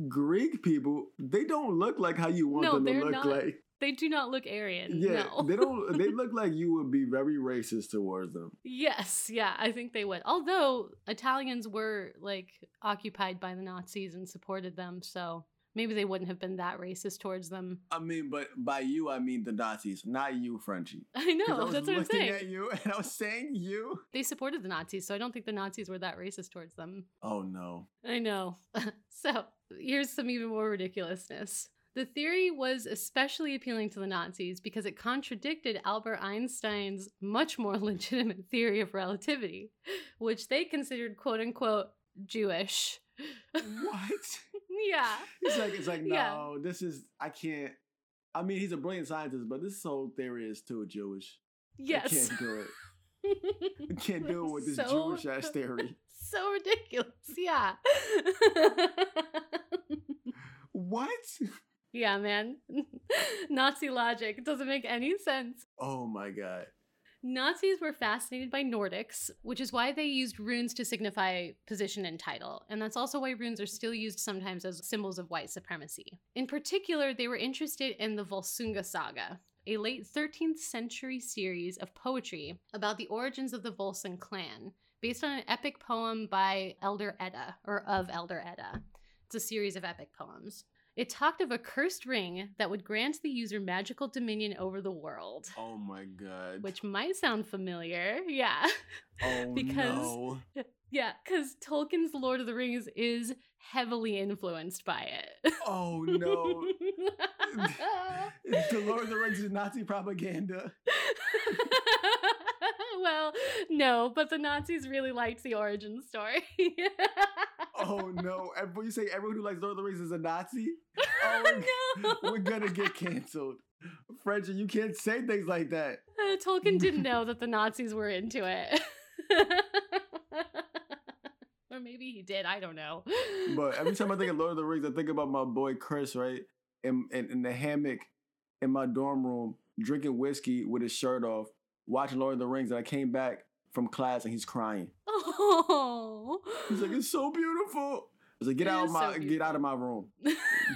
Greek people. They don't look like how you want No, them to look not. like. They do not look Aryan. Yeah, no. they don't. They look like you would be very racist towards them. Yes, yeah, I think they would. Although Italians were like occupied by the Nazis and supported them, so maybe they wouldn't have been that racist towards them. I mean, but by you, I mean the Nazis, not you, Frenchie. I know, was that's what I'm looking saying. at you, and I was saying you. They supported the Nazis, so I don't think the Nazis were that racist towards them. Oh no. I know. so here's some even more ridiculousness. The theory was especially appealing to the Nazis because it contradicted Albert Einstein's much more legitimate theory of relativity, which they considered quote unquote Jewish. What? yeah. It's like it's like no, Yeah. this is I can't. I mean, he's a brilliant scientist, but this whole theory is too Jewish. I Yes. can't do it. I can't do it with this So- Jewish ass theory. so ridiculous. Yeah. What? Yeah, man. Nazi logic It doesn't make any sense. Oh my god. Nazis were fascinated by Nordics, which is why they used runes to signify position and title. And that's also why runes are still used sometimes as symbols of white supremacy. In particular, they were interested in the Volsunga Saga, a late 13th century series of poetry about the origins of the Volsung clan, based on an epic poem by Elder Edda, or of Elder Edda. It's a series of epic poems. It talked of a cursed ring that would grant the user magical dominion over the world. Oh my god. Which might sound familiar. Yeah. oh because- no. Yeah, because Tolkien's Lord of the Rings is heavily influenced by it. Oh no. the Lord of the Rings is Nazi propaganda. Well, no, but the Nazis really liked the origin story. Oh no. Everyone you say everyone who likes Lord of the Rings is a Nazi? Oh, no. We're gonna get canceled. Frenchie, you can't say things like that. Uh, Tolkien didn't know that the Nazis were into it. or maybe he did, I don't know. But every time I think of Lord of the Rings, I think about my boy Chris, right? In, in, in the hammock in my dorm room, drinking whiskey with his shirt off, watching Lord of the Rings, and I came back from class and he's crying. Oh. He's like, "It's so beautiful." I was like, "Get It out of my so get out of my room."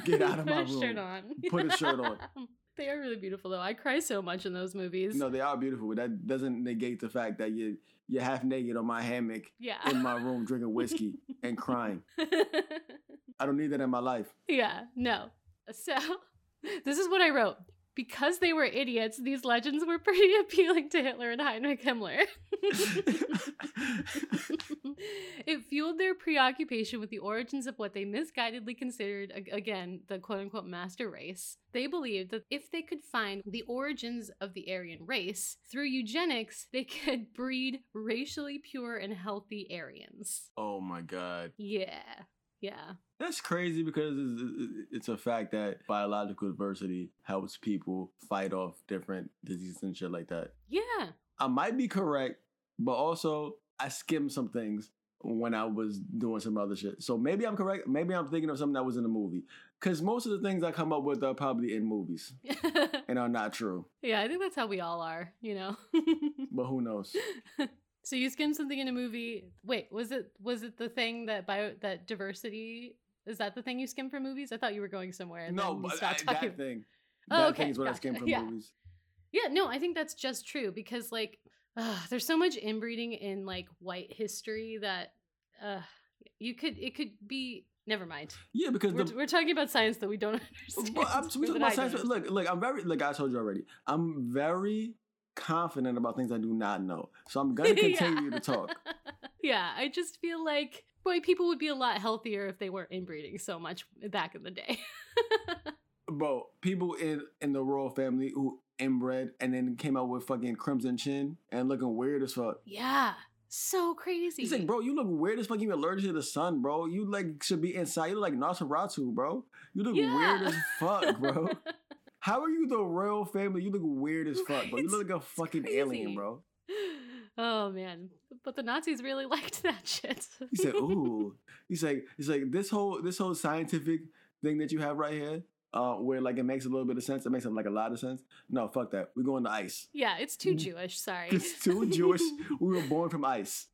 Get out of my room. Put a shirt on. Put a shirt on. they are really beautiful though. I cry so much in those movies. No, they are beautiful, but that doesn't negate the fact that you you're half naked on my hammock Yeah. in my room drinking whiskey and crying. I don't need that in my life. yeah, no. So, this is what I wrote. Because they were idiots, these legends were pretty appealing to Hitler and Heinrich Himmler. it fueled their preoccupation with the origins of what they misguidedly considered, again, the quote unquote master race. They believed that if they could find the origins of the Aryan race through eugenics, they could breed racially pure and healthy Aryans. oh my god. Yeah, yeah. That's crazy because it's, it's a fact that biological diversity helps people fight off different diseases and shit like that. Yeah. I might be correct, but also I skimmed some things when I was doing some other shit. So maybe I'm correct. Maybe I'm thinking of something that was in a movie. Because most of the things I come up with are probably in movies and are not true. yeah, I think that's how we all are, you know. But who knows? so you skimmed something in a movie. Wait, was it was it the thing that bio that diversity is that the thing you skimmed from movies? I thought you were going somewhere. No, but I, talking. that thing. Oh, that okay, thing is what I gotcha. skimmed from Yeah. movies. Yeah, no, I think that's just true because like uh, there's so much inbreeding in like white history that uh, you could it could be Never mind. Yeah, because We're, the we're talking about science that we don't understand. Well, I'm we talking about science. Look, look, I'm very like I told you already. I'm very confident about things I do not know. So I'm gonna Yeah. continue to talk. yeah, I just feel like boy, people would be a lot healthier if they weren't inbreeding so much back in the day. Bro, people in in the royal family who inbred and then came out with fucking crimson chin and looking weird as fuck. yeah, so crazy. He's like, bro, you look weird as fuck. You allergic to the sun, bro. You like should be inside. You look like Nosferatu, bro. You look Yeah. weird as fuck, bro. How are you the royal family? You look weird as fuck, bro. You look like a fucking alien, bro. oh man, but the Nazis really liked that shit. He said, "Ooh." He's like, he's like this whole this whole scientific thing that you have right here, uh, where like it makes a little bit of sense. It makes like a lot of sense. No, fuck that. We're going to ice. yeah, it's too Jewish. Sorry. It's too Jewish. We were born from ice.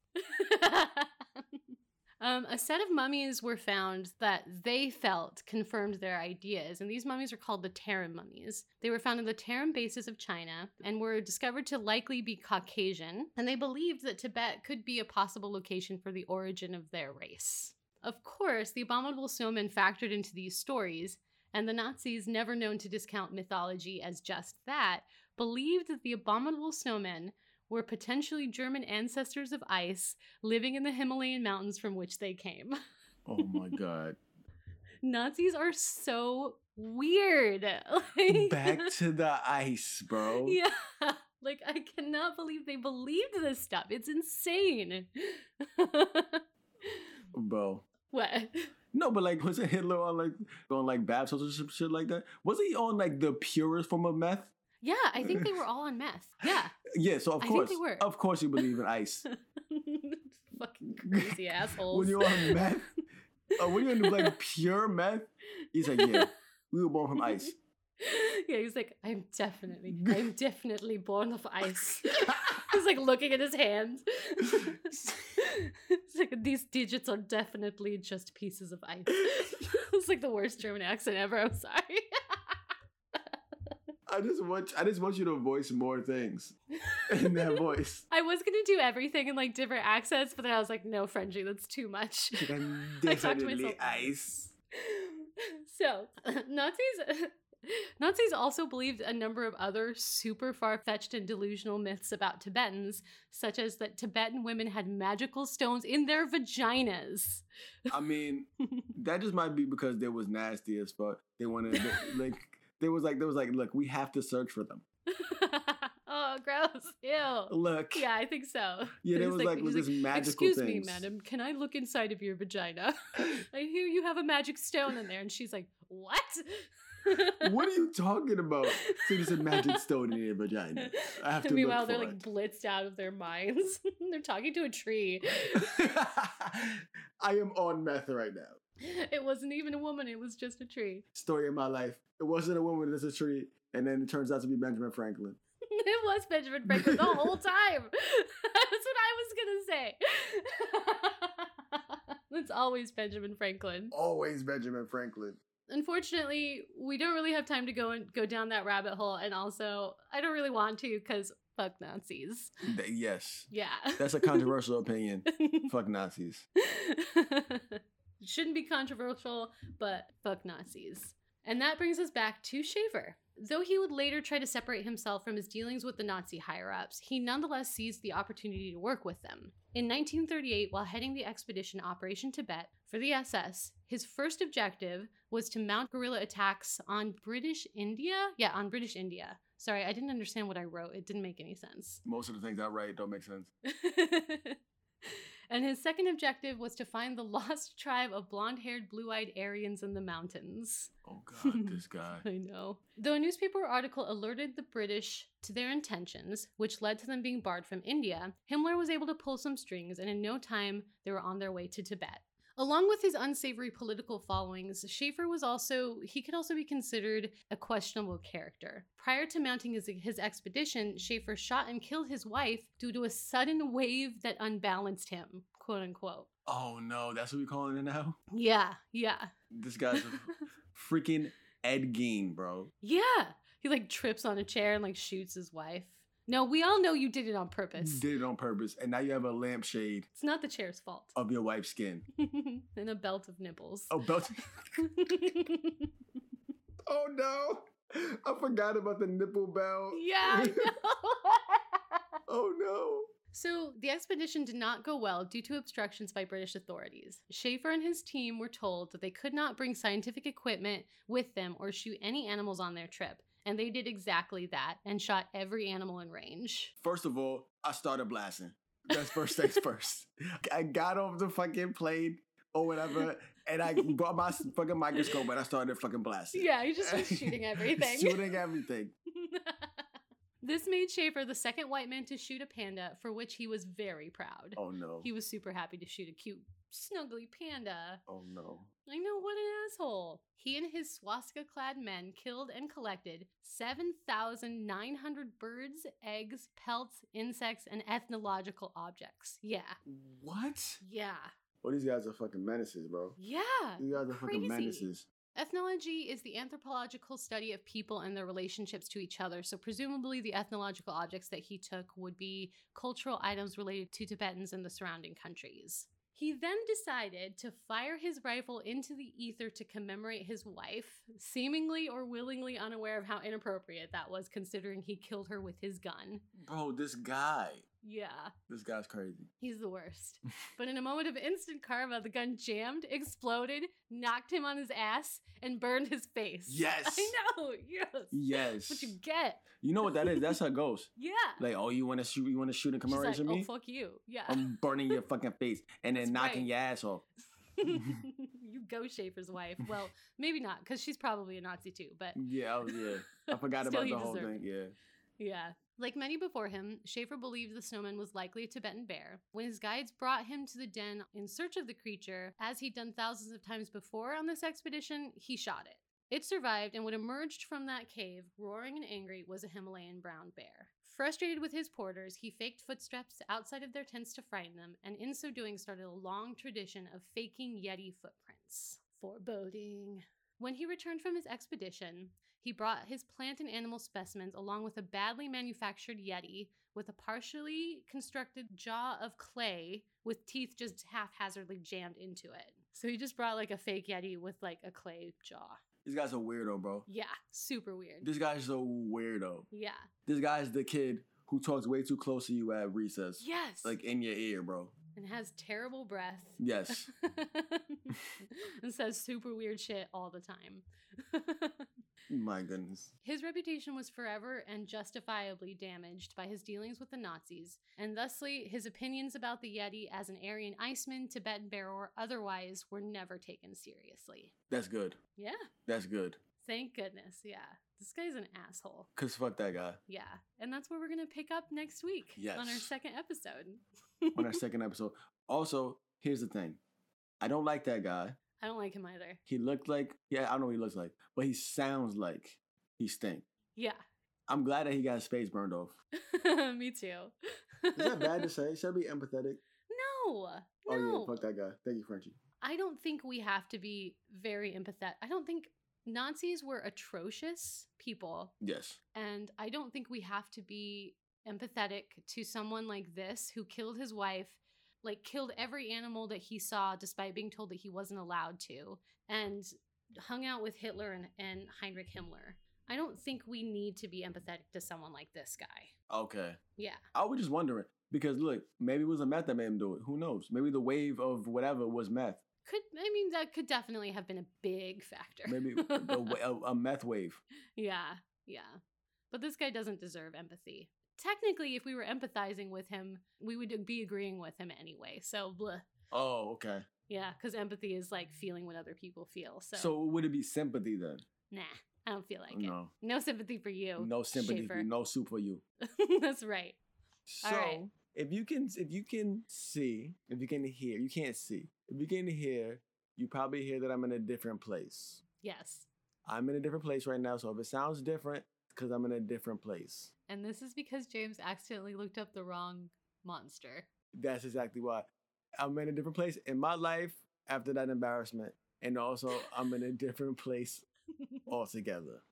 Um, a set of mummies were found that they felt confirmed their ideas, and these mummies are called the Tarim mummies. They were found in the Tarim Basin of China and were discovered to likely be Caucasian, and they believed that Tibet could be a possible location for the origin of their race. Of course, the abominable snowmen factored into these stories, and the Nazis, never known to discount mythology as just that, believed that the abominable snowmen were potentially German ancestors of ice living in the Himalayan mountains from which they came. Oh my god. Nazis are so weird. Like- Back to the ice, bro. Yeah. Like I cannot believe they believed this stuff. It's insane. Bro. what? No, but like, wasn't Hitler on like on like bath salts or some shit like that? Wasn't he on like the purest form of meth? Yeah, I think they were all on meth. Yeah. Yeah, so of I course, they were. of course, you believe in ice. Fucking crazy assholes. when you're on meth, uh, when you're on like pure meth, he's like, yeah, we were born from ice. yeah, he's like, I'm definitely, I'm definitely born of ice. he's like looking at his hand. it's like these digits are definitely just pieces of ice. it's like the worst German accent ever. I'm sorry. I just want, I just want you to voice more things in that voice. I was gonna do everything in like different accents, but then I was like, no, Frenchie, that's too much. Like, I'm to definitely ice. so Nazis Nazis also believed a number of other super far-fetched and delusional myths about Tibetans, such as that Tibetan women had magical stones in their vaginas. I mean, that just might be because they was nasty as fuck. They wanted, like, there was like, there was like, look, we have to search for them. oh, gross. Ew. Look, Yeah, I think so. Yeah, there was like, he's this magical thing. Excuse things. me, madam. Can I look inside of your vagina? I hear you have a magic stone in there. And she's like, What? What are you talking about? So there's a magic stone in your vagina. I have to meanwhile, they're for like blitzed out of their minds. they're talking to a tree. I am on meth right now. It wasn't even a woman, it was just a tree. Story of my life. It wasn't a woman, it's a tree. And then it turns out to be Benjamin Franklin. It was Benjamin Franklin the whole time. That's what I was gonna say. it's always Benjamin Franklin. Always Benjamin Franklin. Unfortunately, we don't really have time to go and go down that rabbit hole, and also I don't really want to because fuck Nazis. Yes. Yeah. That's a controversial opinion. Fuck Nazis. Shouldn't be controversial, but fuck Nazis. And that brings us back to Schaefer. Though he would later try to separate himself from his dealings with the Nazi higher ups, he nonetheless seized the opportunity to work with them. In 1938, while heading the expedition Operation Tibet for the SS, his first objective was to mount guerrilla attacks on British India? Yeah, on British India. Sorry, I didn't understand what I wrote. It didn't make any sense. Most of the things I write don't make sense. and his second objective was to find the lost tribe of blonde haired, blue eyed Aryans in the mountains. Oh God, this guy. I know. Though a newspaper article alerted the British to their intentions, which led to them being barred from India, Himmler was able to pull some strings, and in no time, they were on their way to Tibet. Along with his unsavory political followings, Schaefer was also, he could also be considered a questionable character. Prior to mounting his, his expedition, Schaefer shot and killed his wife due to a sudden wave that unbalanced him, quote unquote. Oh no, that's what we're calling it now? Yeah, yeah. This guy's a freaking Ed Gein, bro. Yeah. He like trips on a chair and like shoots his wife. No, we all know you did it on You purpose. did it on purpose, and now you have a lampshade It's not the chair's fault. of your wife's skin. and a belt of nipples. Oh, belt. oh no! I forgot about the nipple belt. yeah. Oh no! So, the expedition did not go well due to obstructions by British authorities. Schaefer and his team were told that they could not bring scientific equipment with them or shoot any animals on their trip. And they did exactly that and shot every animal in range. First of all, I started blasting. That's first things first. I got off the fucking plane or whatever, and I brought my fucking microscope and I started fucking blasting. Yeah, you just was shooting everything. Shooting everything. this made Schaefer the second white man to shoot a panda, for which he was very proud. Oh no. He was super happy to shoot a cute, snuggly panda. Oh no. I know, what an asshole. He and his swastika clad men killed and collected 7,900 birds, eggs, pelts, insects, and ethnological objects. Yeah. What? Yeah. Well, these guys are fucking menaces, bro. Yeah. These guys are fucking menaces. Ethnology is the anthropological study of people and their relationships to each other. So, presumably, the ethnological objects that he took would be cultural items related to Tibetans and the surrounding countries. He then decided to fire his rifle into the ether to commemorate his wife, seemingly or willingly unaware of how inappropriate that was, considering he killed her with his gun. Bro, this guy. Yeah, This guy's crazy. he's the worst. but in a moment of instant karma, the gun jammed, exploded, knocked him on his ass, and burned his face. Yes. I know. Yes. Yes. What you get. You know what that is? That's it goes. Yeah. Like, oh, you want to shoot? You want to shoot in like, commemoration of oh, me? fuck you. Yeah. I'm burning your fucking face and then That's knocking right. your ass off. you go Schaefer's wife. Well, maybe not, because she's probably a Nazi too, but Yeah, oh, yeah. I forgot about the whole thing. Yeah. Yeah. Like many before him, Schaefer believed the snowman was likely a Tibetan bear. When his guides brought him to the den in search of the creature, as he'd done thousands of times before on this expedition, he shot it. It survived, and what emerged from that cave, roaring and angry, was a Himalayan brown bear. Frustrated with his porters, he faked footsteps outside of their tents to frighten them, and in so doing started a long tradition of faking Yeti footprints. Foreboding. When he returned from his expedition, he brought his plant and animal specimens along with a badly manufactured Yeti with a partially constructed jaw of clay with teeth just haphazardly jammed into it. So he just brought like a fake Yeti with like a clay jaw. This guy's a weirdo, bro. Yeah, super weird. This guy's a weirdo. Yeah. This guy's the kid who talks way too close to you at recess. Yes. Like in your ear, bro. And has terrible breath. Yes. and says super weird shit all the time. My goodness. His reputation was forever and justifiably damaged by his dealings with the Nazis, and thusly his opinions about the Yeti as an Aryan Iceman, Tibetan bear, or otherwise were never taken seriously. That's good. Yeah, That's good. thank goodness. Yeah, this guy's an asshole. Cause fuck that guy. Yeah, and that's where we're gonna pick up next week on our second episode. On our second episode. Also, here's the thing. I don't like that guy. I don't like him either. He looked like yeah, I don't know what he looks like, but he sounds like he stink. Yeah, I'm glad that he got his face burned off. me too. Is that bad to say? Should I be empathetic? No, Oh no. yeah, fuck that guy. Thank you, Frenchie. I don't think we have to be very empathetic. I don't think Nazis were atrocious people, Yes. and I don't think we have to be empathetic to someone like this who killed his wife, like killed every animal that he saw despite being told that he wasn't allowed to, and hung out with Hitler and, and Heinrich Himmler. I don't think we need to be empathetic to someone like this guy. Okay. Yeah. I was just wondering because look, maybe it was a meth that made him do it. Who knows? Maybe the wave of whatever was meth. Could I mean that could definitely have been a big factor. Maybe a, a, a meth wave. Yeah, yeah. But this guy doesn't deserve empathy. Technically, if we were empathizing with him, we would be agreeing with him anyway. So, bleh. Oh, okay. Yeah, because empathy is like feeling what other people feel. So, So, would it be sympathy then? nah, I don't feel like no. it. No sympathy for you. No sympathy, for Schaefer. you, no soup for you. That's right. So, All right. if you can, if you can see, if you can hear, you can't see. If you can hear, you probably hear that I'm in a different place. Yes. I'm in a different place right now. So if it sounds different, because I'm in a different place. And this is because James accidentally looked up the wrong monster. That's exactly why. I'm in a different place in my life after that embarrassment, and also I'm in a different place altogether.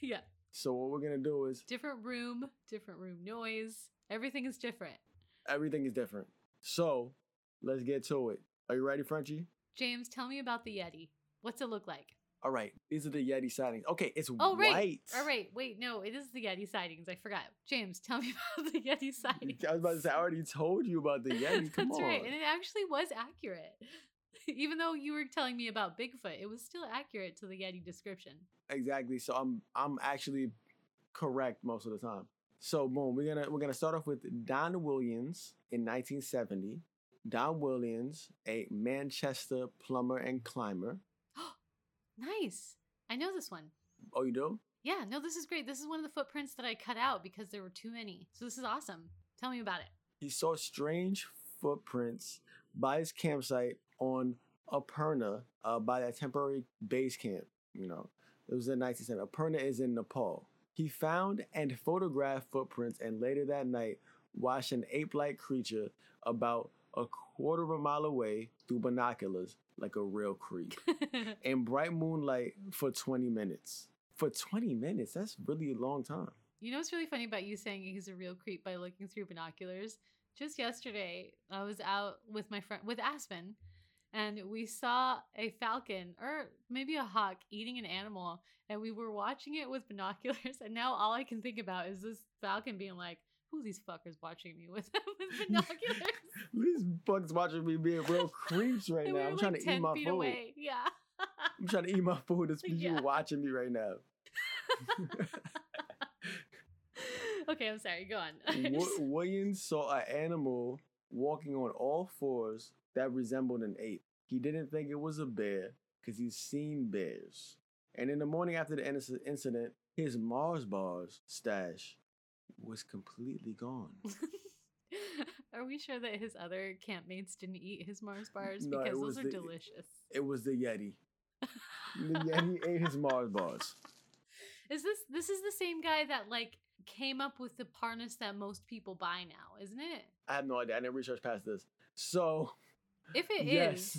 yeah. So what we're gonna do is Different room, different room noise. Everything is different. everything is different. So let's get to it. Are you ready, Frenchie? James, tell me about the Yeti. What's it look like? All right, these are the Yeti sightings. Okay, it's Oh, right. white. All right, wait, no, it is the Yeti sightings. I forgot. James, tell me about the Yeti sightings. I was about to say, I already told you about the Yeti. Come That's on. right, and it actually was accurate. Even though you were telling me about Bigfoot, it was still accurate to the Yeti description. Exactly. So I'm I'm actually correct most of the time. So boom, we're gonna we're gonna start off with Don Whillans in 1970. Don Whillans, a Manchester plumber and climber. Nice. I know this one. Oh, you do? Yeah, no, this is great. This is one of the footprints that I cut out because there were too many. So this is awesome. Tell me about it. He saw strange footprints by his campsite on Aperna, uh, by that temporary base camp. You know, it was in 1970. Aperna is in Nepal. He found and photographed footprints, and later that night, watched an ape-like creature about a quarter of a mile away through binoculars, like a real creep, in bright moonlight for 20 minutes. For 20 minutes, that's really a long time. You know what's really funny about you saying he's a real creep by looking through binoculars? Just yesterday, I was out with my friend with Aspen, and we saw a falcon or maybe a hawk eating an animal, and we were watching it with binoculars. And now all I can think about is this falcon being like, "Who these fuckers watching me with with binoculars?" These bugs watching me being real creeps right now. we I'm trying like, to eat my food. away. Yeah. I'm trying to eat my food. People Yeah. watching me right now. okay, I'm sorry. Go on. Wi- Whillans saw an animal walking on all fours that resembled an ape. He didn't think it was a bear because he's seen bears. And in the morning after the incident, his Mars bars stash was completely gone. Are we sure that his other campmates didn't eat his Mars bars? No, because those are the- delicious. It was the Yeti. The Yeti ate his Mars bars. Is this this is the same guy that like came up with the harness that most people buy now, isn't it? I have no idea. I didn't research past this. So, If it is, Yes.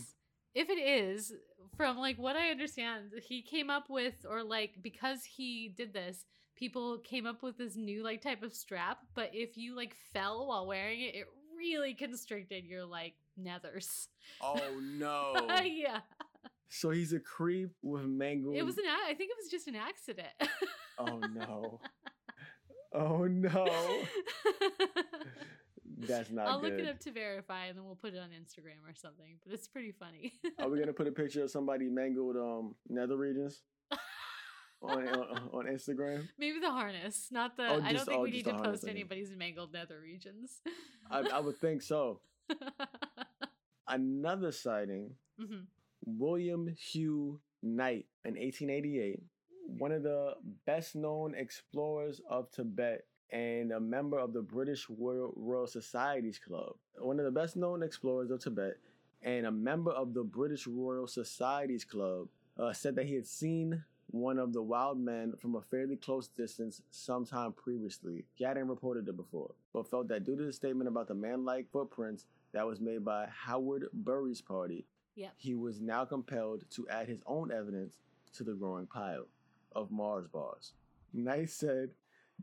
if it is, from like what I understand, he came up with or like because he did this, people came up with this new like type of strap, but if you like fell while wearing it, it really constricted your like nethers. oh no. yeah. So he's a creep with mangled. It was an a- I think it was just an accident. Oh no. Oh no. That's not I'll good. look it up to verify and then we'll put it on Instagram or something. But it's pretty funny. Are we gonna put a picture of somebody mangled um nether regions on on, on Instagram? Maybe the harness, not the. Oh, I don't think oh, we need to harness, post okay. anybody's mangled nether regions. I, I would think so. Another sighting: Mhm. William Hugh Knight in 1888, one of the best known explorers of Tibet and a member of the British Royal, Royal Societies Club. One of the best known explorers of Tibet and a member of the British Royal Societies Club uh, said that he had seen one of the wild men from a fairly close distance sometime previously. He hadn't reported it before, but felt that due to the statement about the man like footprints that was made by Howard Bury's party, Yep. he was now compelled to add his own evidence to the growing pile of Mars bars. Knight said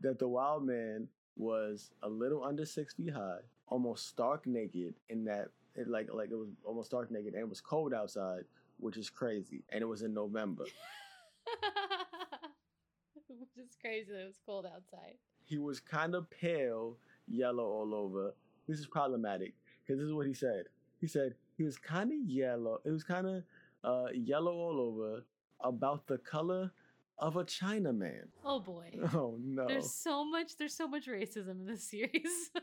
that the wild man was a little under six feet high, almost stark naked, in that it like like it was almost stark naked and it was cold outside, which is crazy. And it was in November. Which is crazy that it was cold outside. He was kind of pale, yellow all over. This is problematic because this is what he said. He said he was kind of yellow. It was kind of uh, yellow all over, about the color of a Chinaman. Oh boy. Oh no! There's so much. There's so much racism in this series.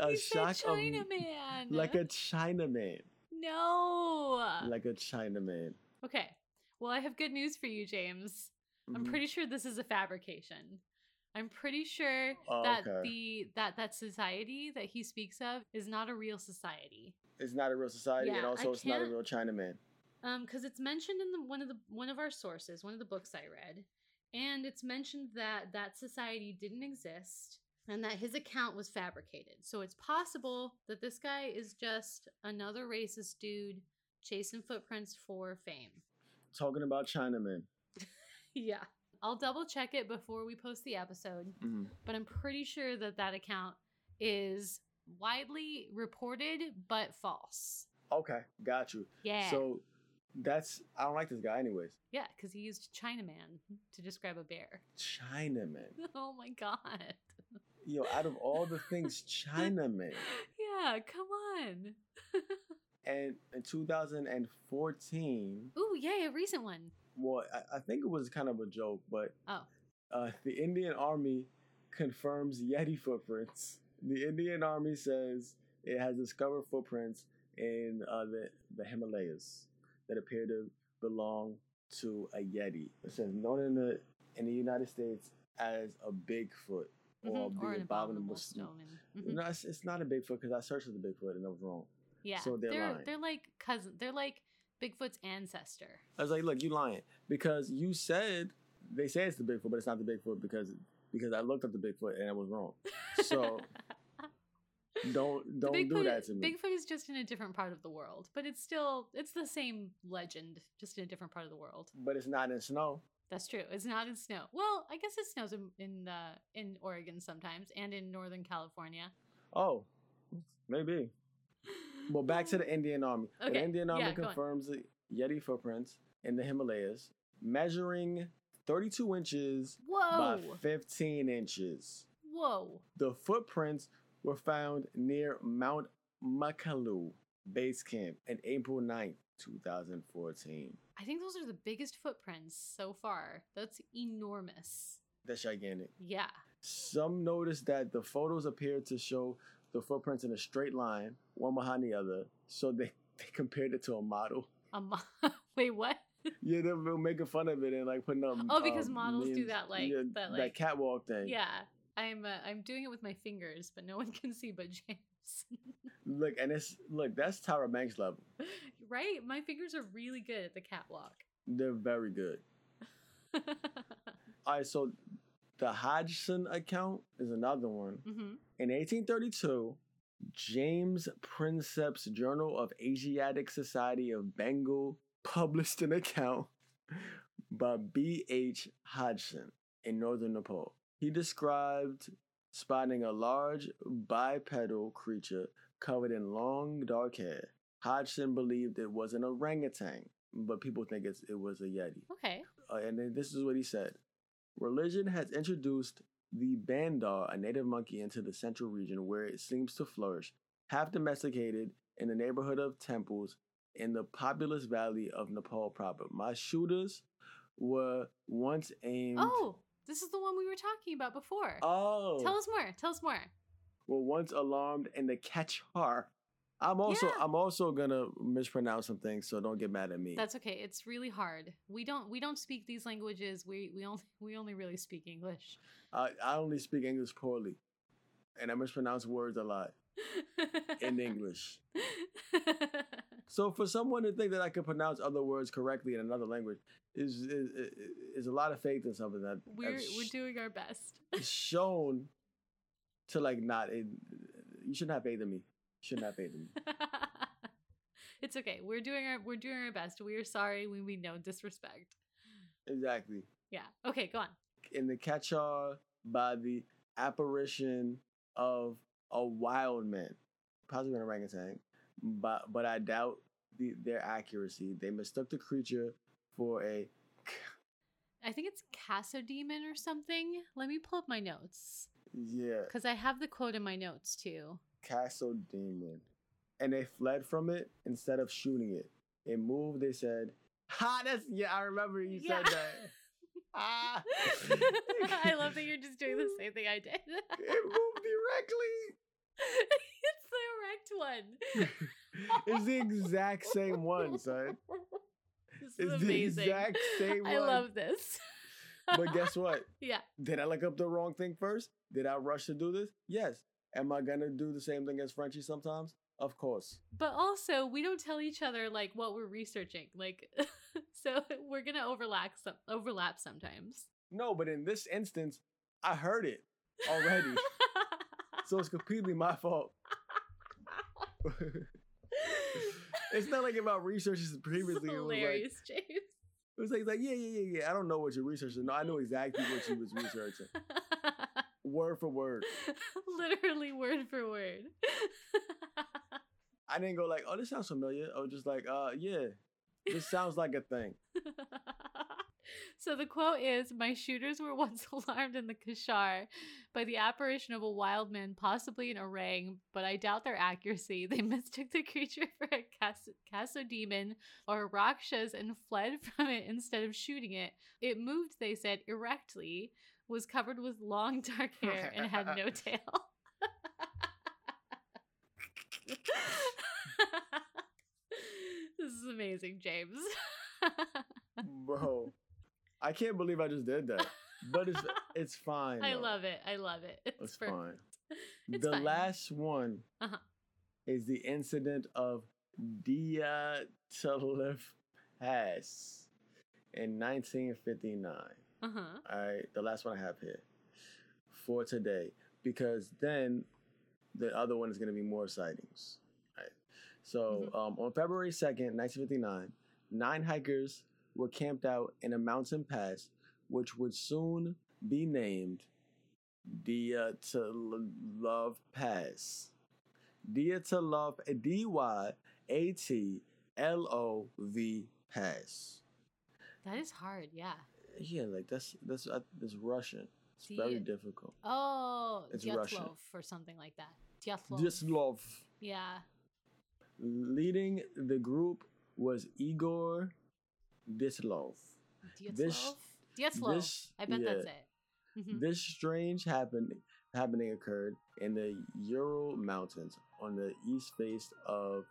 A he shock of- Chinaman. like a Chinaman, no. like a Chinaman. okay. Well, I have good news for you, James. I'm Mhm. pretty sure this is a fabrication. I'm pretty sure Oh, that okay. the that that society that he speaks of is not a real society. It's not a real society, and also I it's not a real Chinaman. Um, because it's mentioned in the one of the one of our sources, one of the books I read, and it's mentioned that that society didn't exist and that his account was fabricated. So it's possible that this guy is just another racist dude chasing footprints for fame. Talking about Chinaman. yeah. I'll double check it before we post the episode, Mhm. but I'm pretty sure that that account is widely reported but false. Okay, got you. Yeah. So that's I don't like this guy anyways. yeah, because he used Chinaman to describe a bear. Chinaman. Oh my god. Yo, out of all the things, Chinaman. Yeah, come on. And in 2014, Ooh, yay, a recent one. well, I, I think it was kind of a joke, but Oh. uh, the Indian Army confirms Yeti footprints. The Indian Army says it has discovered footprints in uh, the, the Himalayas that appear to belong to a Yeti. It says known in the in the United States as a Bigfoot or Mhm, the abominable. stone. stone. Mhm. No, it's, it's not a Bigfoot because I searched for the Bigfoot and I was wrong. Yeah, So they're they're lying. they're like cousin. They're like Bigfoot's ancestor. I was like, look, you lying because you said they say it's the Bigfoot, but it's not the Bigfoot because because I looked up the Bigfoot and I was wrong. So don't don't do that to me. Bigfoot is just in a different part of the world, but it's still it's the same legend, just in a different part of the world. But it's not in snow. That's true. It's not in snow. Well, I guess it snows in in, uh, in Oregon sometimes and in Northern California. Oh, maybe. Well, back to the Indian Army. The Indian Army yeah, confirms the Yeti footprints in the Himalayas, measuring 32 inches by 15 inches. Whoa! The footprints were found near Mount Makalu base camp in April 9th, 2014. I think those are the biggest footprints so far. That's enormous. That's gigantic. Yeah. Some noticed that the photos appeared to show the footprints in a straight line, one behind the other, so they, they compared it to a model. A mo- Wait, what? Yeah, they were making fun of it and like putting up. Oh, because um, models do that, like- Yeah, that, like- catwalk thing. Yeah. I'm uh, I'm doing it with my fingers, but no one can see but James. Look, and it's look that's Tyra Banks level. right? My fingers are really good at the catwalk. They're very good. All right, so the Hodgson account is another one. hmm In 1832, James Prinsep's Journal of Asiatic Society of Bengal published an account by B.H. Hodgson in northern Nepal. He described spotting a large bipedal creature covered in long dark hair. Hodgson believed it was an orangutan, but people think it's, it was a yeti. Okay. Uh, and then this is what he said Religion has introduced the bandar, a native monkey, into the central region where it seems to flourish, half domesticated in the neighborhood of temples in the populous valley of Nepal proper. My shooters were once aimed. Oh, this is the one we were talking about before. Oh, Tell us more. Tell us more. were once alarmed in the Kachar. I'm also Yeah. I'm also gonna mispronounce some things, so don't get mad at me. That's okay. It's really hard. We don't we don't speak these languages. We we only we only really speak English. I, I only speak English poorly, and I mispronounce words a lot in English. So for someone to think that I could pronounce other words correctly in another language is is, is a lot of faith in something that we're that's we're doing our best. sh- shown to like not. It, you shouldn't have faith in me. You shouldn't have faith in me. it's okay. We're doing our we're doing our best. We are sorry. We mean no disrespect. Exactly. Yeah. Okay, go on. In the Kachar by the apparition of a wild man, possibly an orangutan, but but I doubt the, their accuracy. They mistook the creature for a I think it's Casodemon or something. Let me pull up my notes yeah because I have the quote in my notes too. Castle demon. And they fled from it instead of shooting it. It moved, they said, Ha, that's yeah, I remember you Yeah. said that. Ah I love that you're just doing the same thing I did. it moved directly. it's the erect one. It's the exact same one, son. This is It's the amazing. exact same I love this. But guess what? yeah. Did I look up the wrong thing first? Did I rush to do this? Yes. Am I gonna do the same thing as Frenchie sometimes? Of course. But also, we don't tell each other like what we're researching. Like, so we're gonna overlap some overlap sometimes. No, but in this instance, I heard it already. so it's completely my fault. it's not like about researches previously. It's It was like, hilarious, James. it was like, like, yeah, yeah, yeah, yeah. I don't know what you're researching. No, I know exactly what you was researching. Word for word. Literally word for word. I didn't go like, oh, this sounds familiar. I was just like, uh, yeah, this sounds like a thing. so the quote is My shooters were once alarmed in the Kashar by the apparition of a wild man, possibly an orang, but I doubt their accuracy. They mistook the creature for a cas- Casodemon or a Rakshas and fled from it instead of shooting it. It moved, they said, erectly, was covered with long dark hair, and had no tail. this is amazing, James. Bro, I can't believe I just did that. But it's it's fine. I though. love it. I love it. It's, It's fine. It's the fine. last one Uh-huh. is the incident of Diatlov Pass in 1959. Uh-huh. All right, the last one I have here for today, because then the other one is going to be more sightings. All right. So um, on February 2nd, 1959, nine hikers were camped out in a mountain pass, which would soon be named Dyatlov Pass. Dyatlov, D Y A T L O V Pass. That is hard, yeah. Yeah, like that's that's uh, that's Russian. It's very difficult. Oh, It's Dyatlov Russian. or something like that. Dyatlov. Dislov. Yeah. Leading the group was Igor Dislov. Dyatlov. This- Dyatlov. this- I bet that's yeah. it. Mhm. This strange happen, happening occurred in the Ural Mountains on the east face of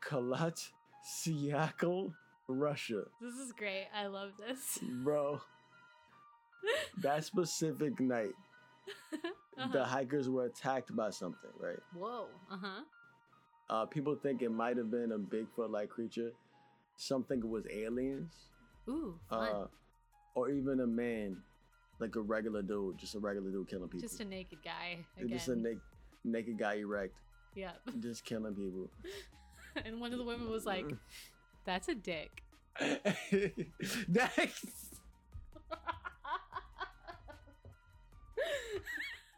Kholat Syakhl, Russia. This is great. I love this. Bro, that specific night, the Uh-huh. hikers were attacked by something, right? Whoa. Uh-huh. Uh, people think it might have been a Bigfoot like creature. Some think it was aliens. Ooh, fun. Uh, or even a man, like a regular dude, just a regular dude killing people. Just a naked guy again. just a na- naked guy erect, Yep. just killing people. and one of the women was like, "That's a dick." That's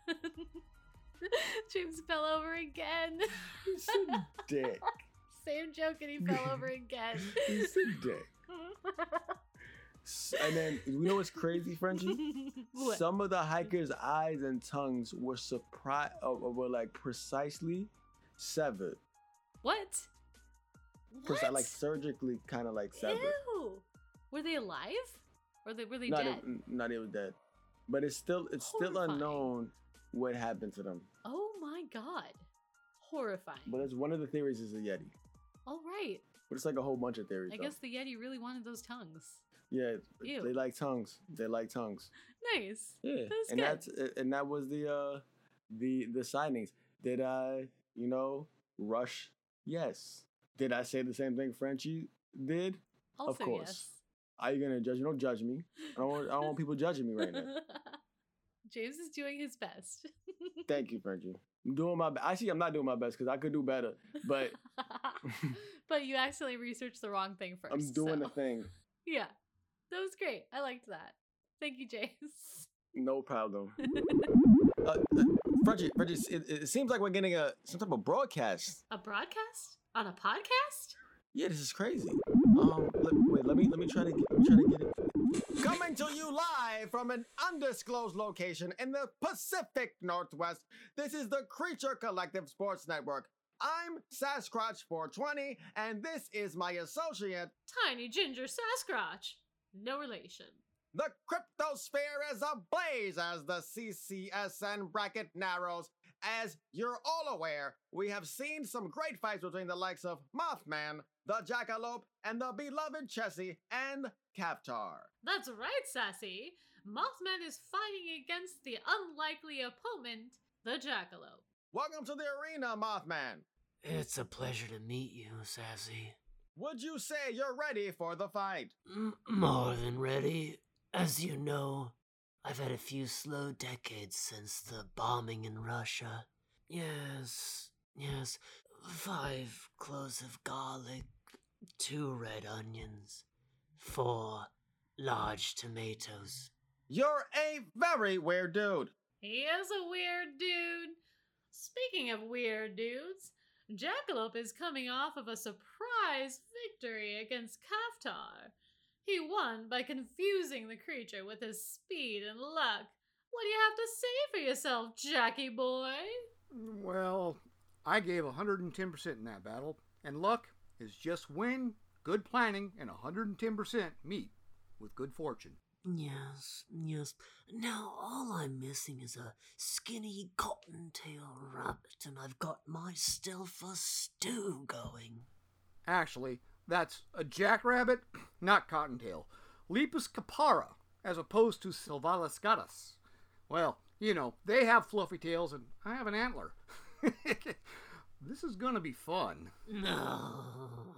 James fell over again. he's a dick. Same joke, and he fell over again. He's a dick. And then you know what's crazy, Frenchie? what? Some of the hikers' eyes and tongues were surprised, uh, were like precisely severed, what? What? like surgically, kind of like severed. Ew. Were they alive? Or they were they not, dead? not even dead, but it's still it's still unknown what happened to them. Oh my god. Horrifying. But it's one of the theories is a yeti, All right. but it's like a whole bunch of theories. I though. guess the Yeti really wanted those tongues. Yeah, Ew. they like tongues. They like tongues. Nice. Yeah, That's and good. that's and that was the uh the the signings. Did I, you know, rush? Yes. Did I say the same thing Frenchie did? Also, course. Are you gonna judge? me? Don't judge me. I don't want. I don't want people judging me right now. James is doing his best. Thank you, Frenchie. I'm doing my. be- Actually, I'm not doing my best because I could do better. But but you accidentally researched the wrong thing 1st I'm doing so. the thing. Yeah. That was great. I liked that. Thank you, James. No problem. uh, uh, Frenchie, Frenchie, it, it seems like we're getting a some type of broadcast. A broadcast? On a podcast? Yeah, this is crazy. Um, let, wait, let me let me try to get, let me try to get it. Coming to you live from an undisclosed location in the Pacific Northwest. This is the Creature Collective Sports Network. I'm Sasquatch 420, and this is my associate. Tiny Ginger Sasquatch. No relation. The cryptosphere is ablaze as the CCSN bracket narrows. As you're all aware, we have seen some great fights between the likes of Mothman, the Jackalope, and the beloved Chessie and Kaftar. That's right, Sassy. Mothman is fighting against the unlikely opponent, the Jackalope. Welcome to the arena, Mothman. It's a pleasure to meet you, Sassy. Would you say you're ready for the fight? M- more than ready. As you know, I've had a few slow decades since the bombing in Russia. Yes, yes, five cloves of garlic, two red onions, four large tomatoes. You're a very weird dude. He is a weird dude. Speaking of weird dudes, Jackalope is coming off of a surprise victory against Kaftar. He won by confusing the creature with his speed and luck. What do you have to say for yourself, Jackie boy? Well, I gave 110% in that battle, and luck is just when good planning and 110% meet with good fortune. Yes, yes. Now all I'm missing is a skinny cottontail rabbit, and I've got my Stelfa stew going. Actually, that's a jackrabbit, not cottontail. Lepus capara, as opposed to Silvalis gatus. Well, you know, they have fluffy tails, and I have an antler. this is gonna be fun. No.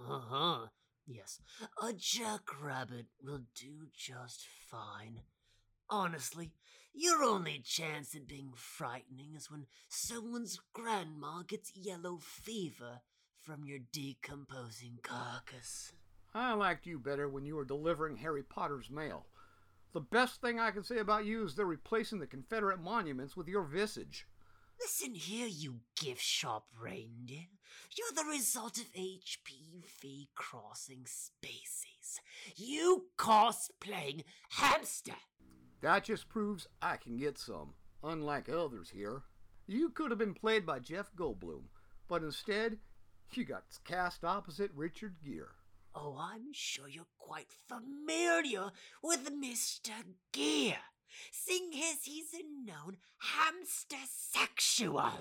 Uh-huh. Yes, a jackrabbit will do just fine. Honestly, your only chance at being frightening is when someone's grandma gets yellow fever from your decomposing carcass. I liked you better when you were delivering Harry Potter's mail. The best thing I can say about you is they're replacing the Confederate monuments with your visage. Listen here, you gift shop reindeer. You're the result of HPV crossing species. You cosplaying hamster. That just proves I can get some, unlike others here. You could have been played by Jeff Goldblum, but instead, you got cast opposite Richard Gere. Oh, I'm sure you're quite familiar with Mr. Gere, seeing as he's a known hamster sexual.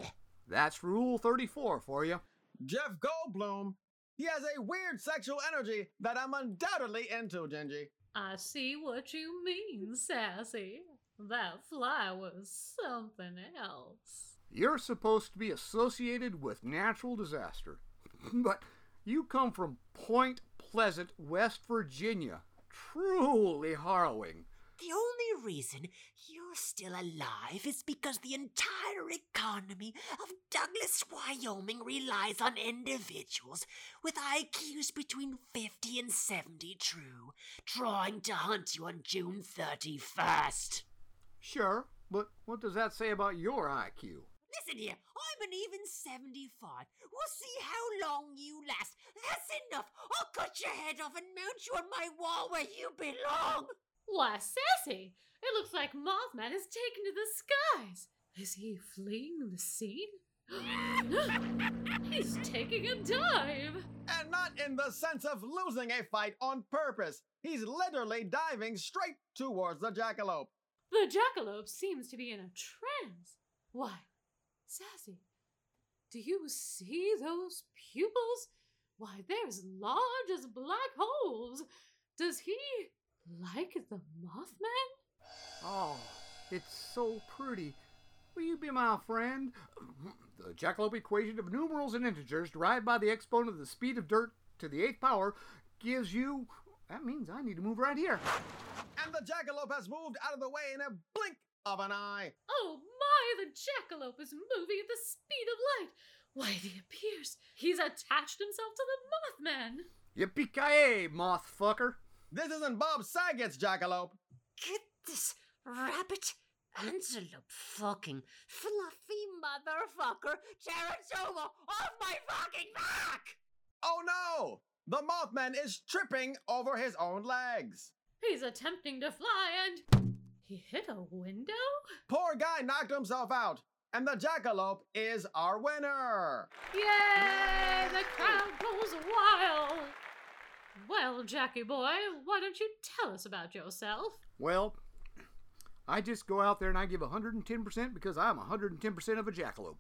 That's Rule 34 for you. Jeff Goldblum. He has a weird sexual energy that I'm undoubtedly into, Gingy. I see what you mean, Sassy. That fly was something else. You're supposed to be associated with natural disaster, but you come from Point Pleasant, West Virginia. Truly harrowing. The only reason you're still alive is because the entire economy of Douglas, Wyoming relies on individuals with IQs between 50 and 70 true, trying to hunt you on June 31st. Sure, but what does that say about your IQ? Listen here, I'm an even 75. We'll see how long you last. That's enough. I'll cut your head off and mount you on my wall where you belong. Why, Sassy, it looks like Mothman has taken to the skies. Is he fleeing the scene? He's taking a dive. And not in the sense of losing a fight on purpose. He's literally diving straight towards the jackalope. The jackalope seems to be in a trance. Why, Sassy, do you see those pupils? Why, they're as large as black holes. Does he like the Mothman? Oh, it's so pretty. Will you be my friend? The jackalope equation of numerals and integers derived by the exponent of the speed of dirt to the eighth power gives you. That means I need to move right here. And the jackalope has moved out of the way in a blink of an eye. Oh my, the jackalope is moving at the speed of light. Why, it appears he's attached himself to the Mothman. Yippee-ki-yay, moth fucker. This isn't Bob Saget's jackalope. Get this rabbit antelope fucking fluffy motherfucker Geritoma off my fucking back! Oh no! The Mothman is tripping over his own legs. He's attempting to fly and he hit a window? Poor guy knocked himself out. And the jackalope is our winner. Yay! The crowd goes wild. Well, Jackie boy, why don't you tell us about yourself? Well, I just go out there and I give 110% because I'm 110% of a jackalope.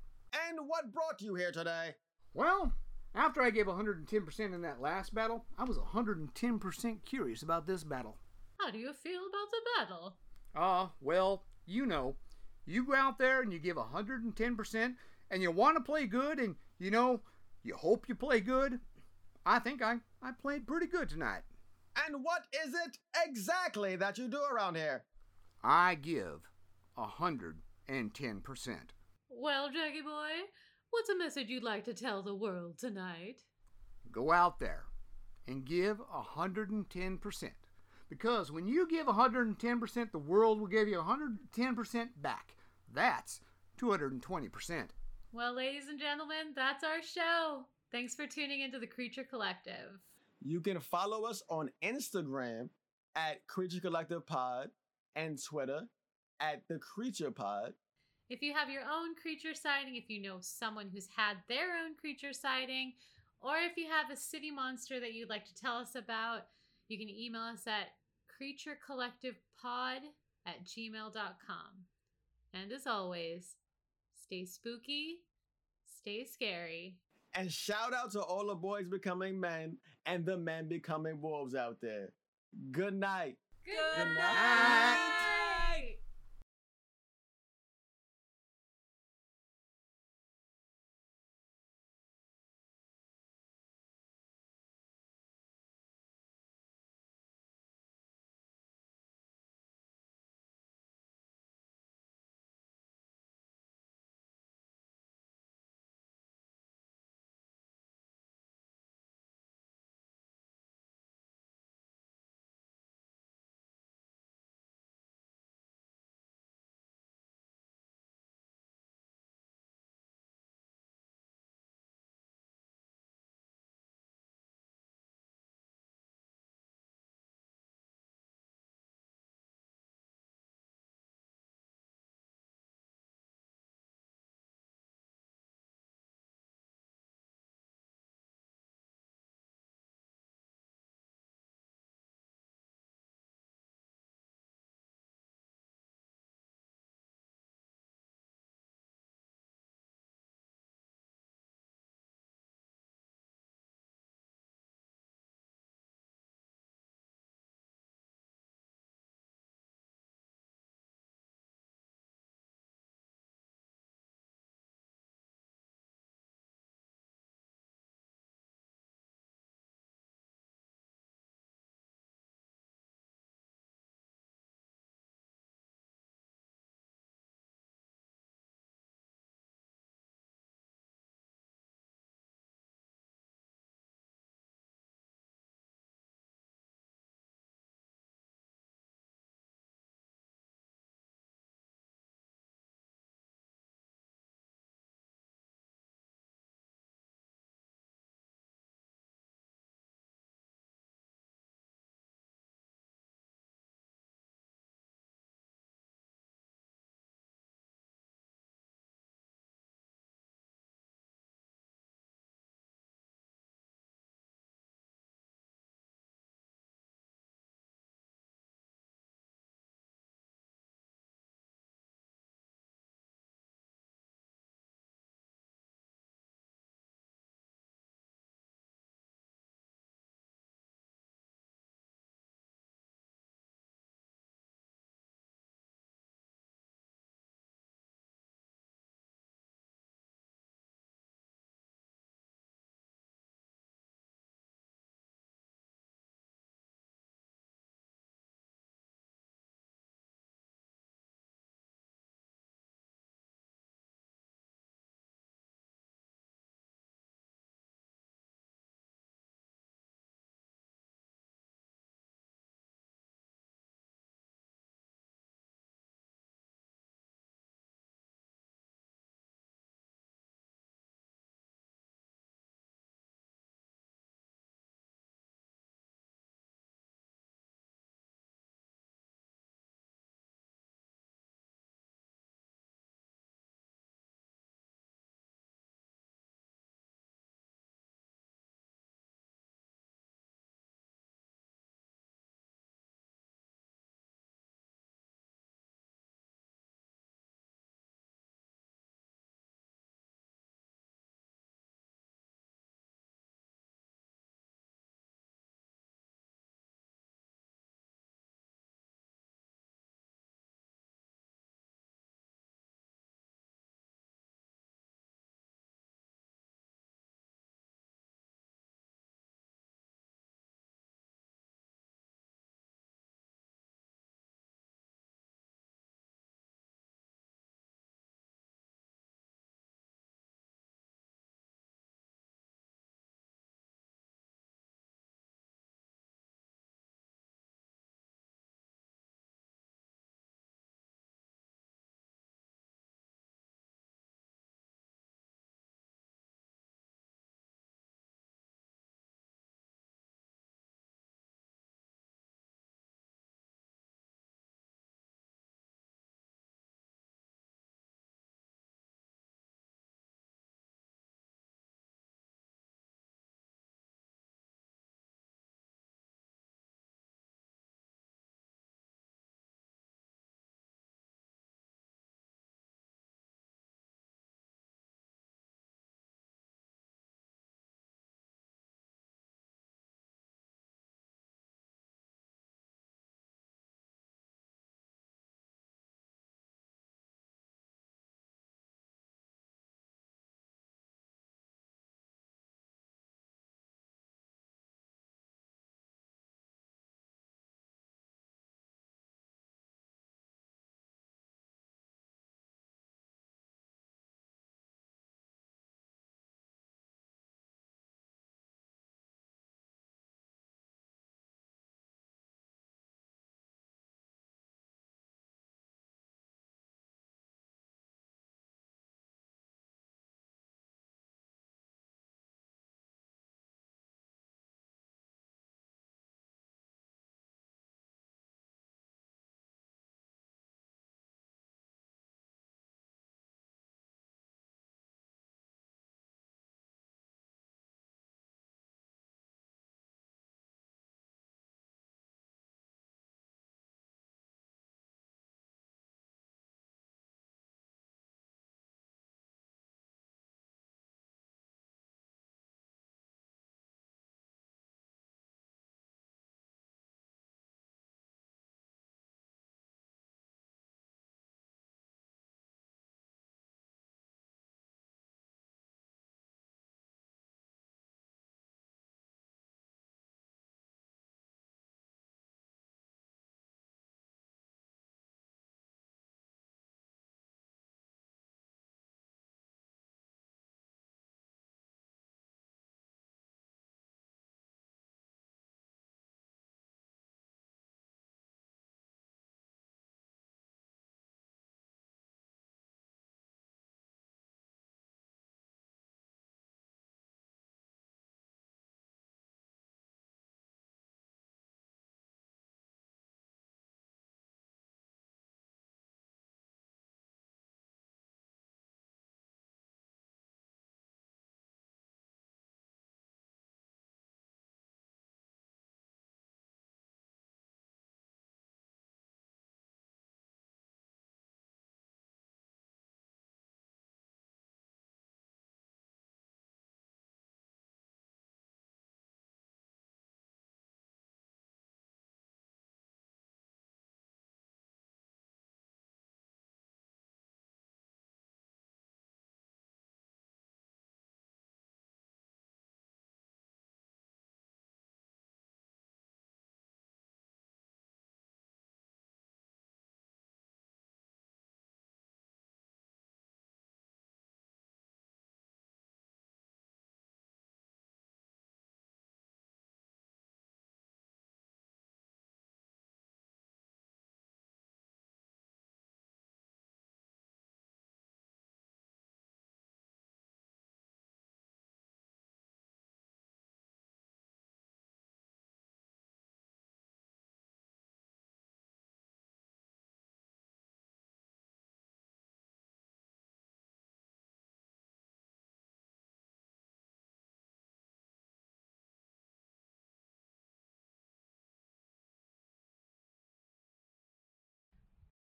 And what brought you here today? Well, after I gave 110% in that last battle, I was 110% curious about this battle. How do you feel about the battle? Ah, uh, well, you know, you go out there and you give 110% and you want to play good and, you know, you hope you play good. I think I, I played pretty good tonight. And what is it exactly that you do around here? I give 110%. Well, Jackie boy, what's a message you'd like to tell the world tonight? Go out there and give 110%. Because when you give 110%, the world will give you 110% back. That's 220%. Well, ladies and gentlemen, that's our show. Thanks for tuning into the Creature Collective. You can follow us on Instagram at Creature Collective Pod and Twitter at The Creature Pod. If you have your own creature sighting, if you know someone who's had their own creature sighting, or if you have a city monster that you'd like to tell us about, you can email us at creaturecollectivepod at gmail.com. And as always, stay spooky, stay scary. And shout out to all the boys becoming men and the men becoming wolves out there. Good night. Good night.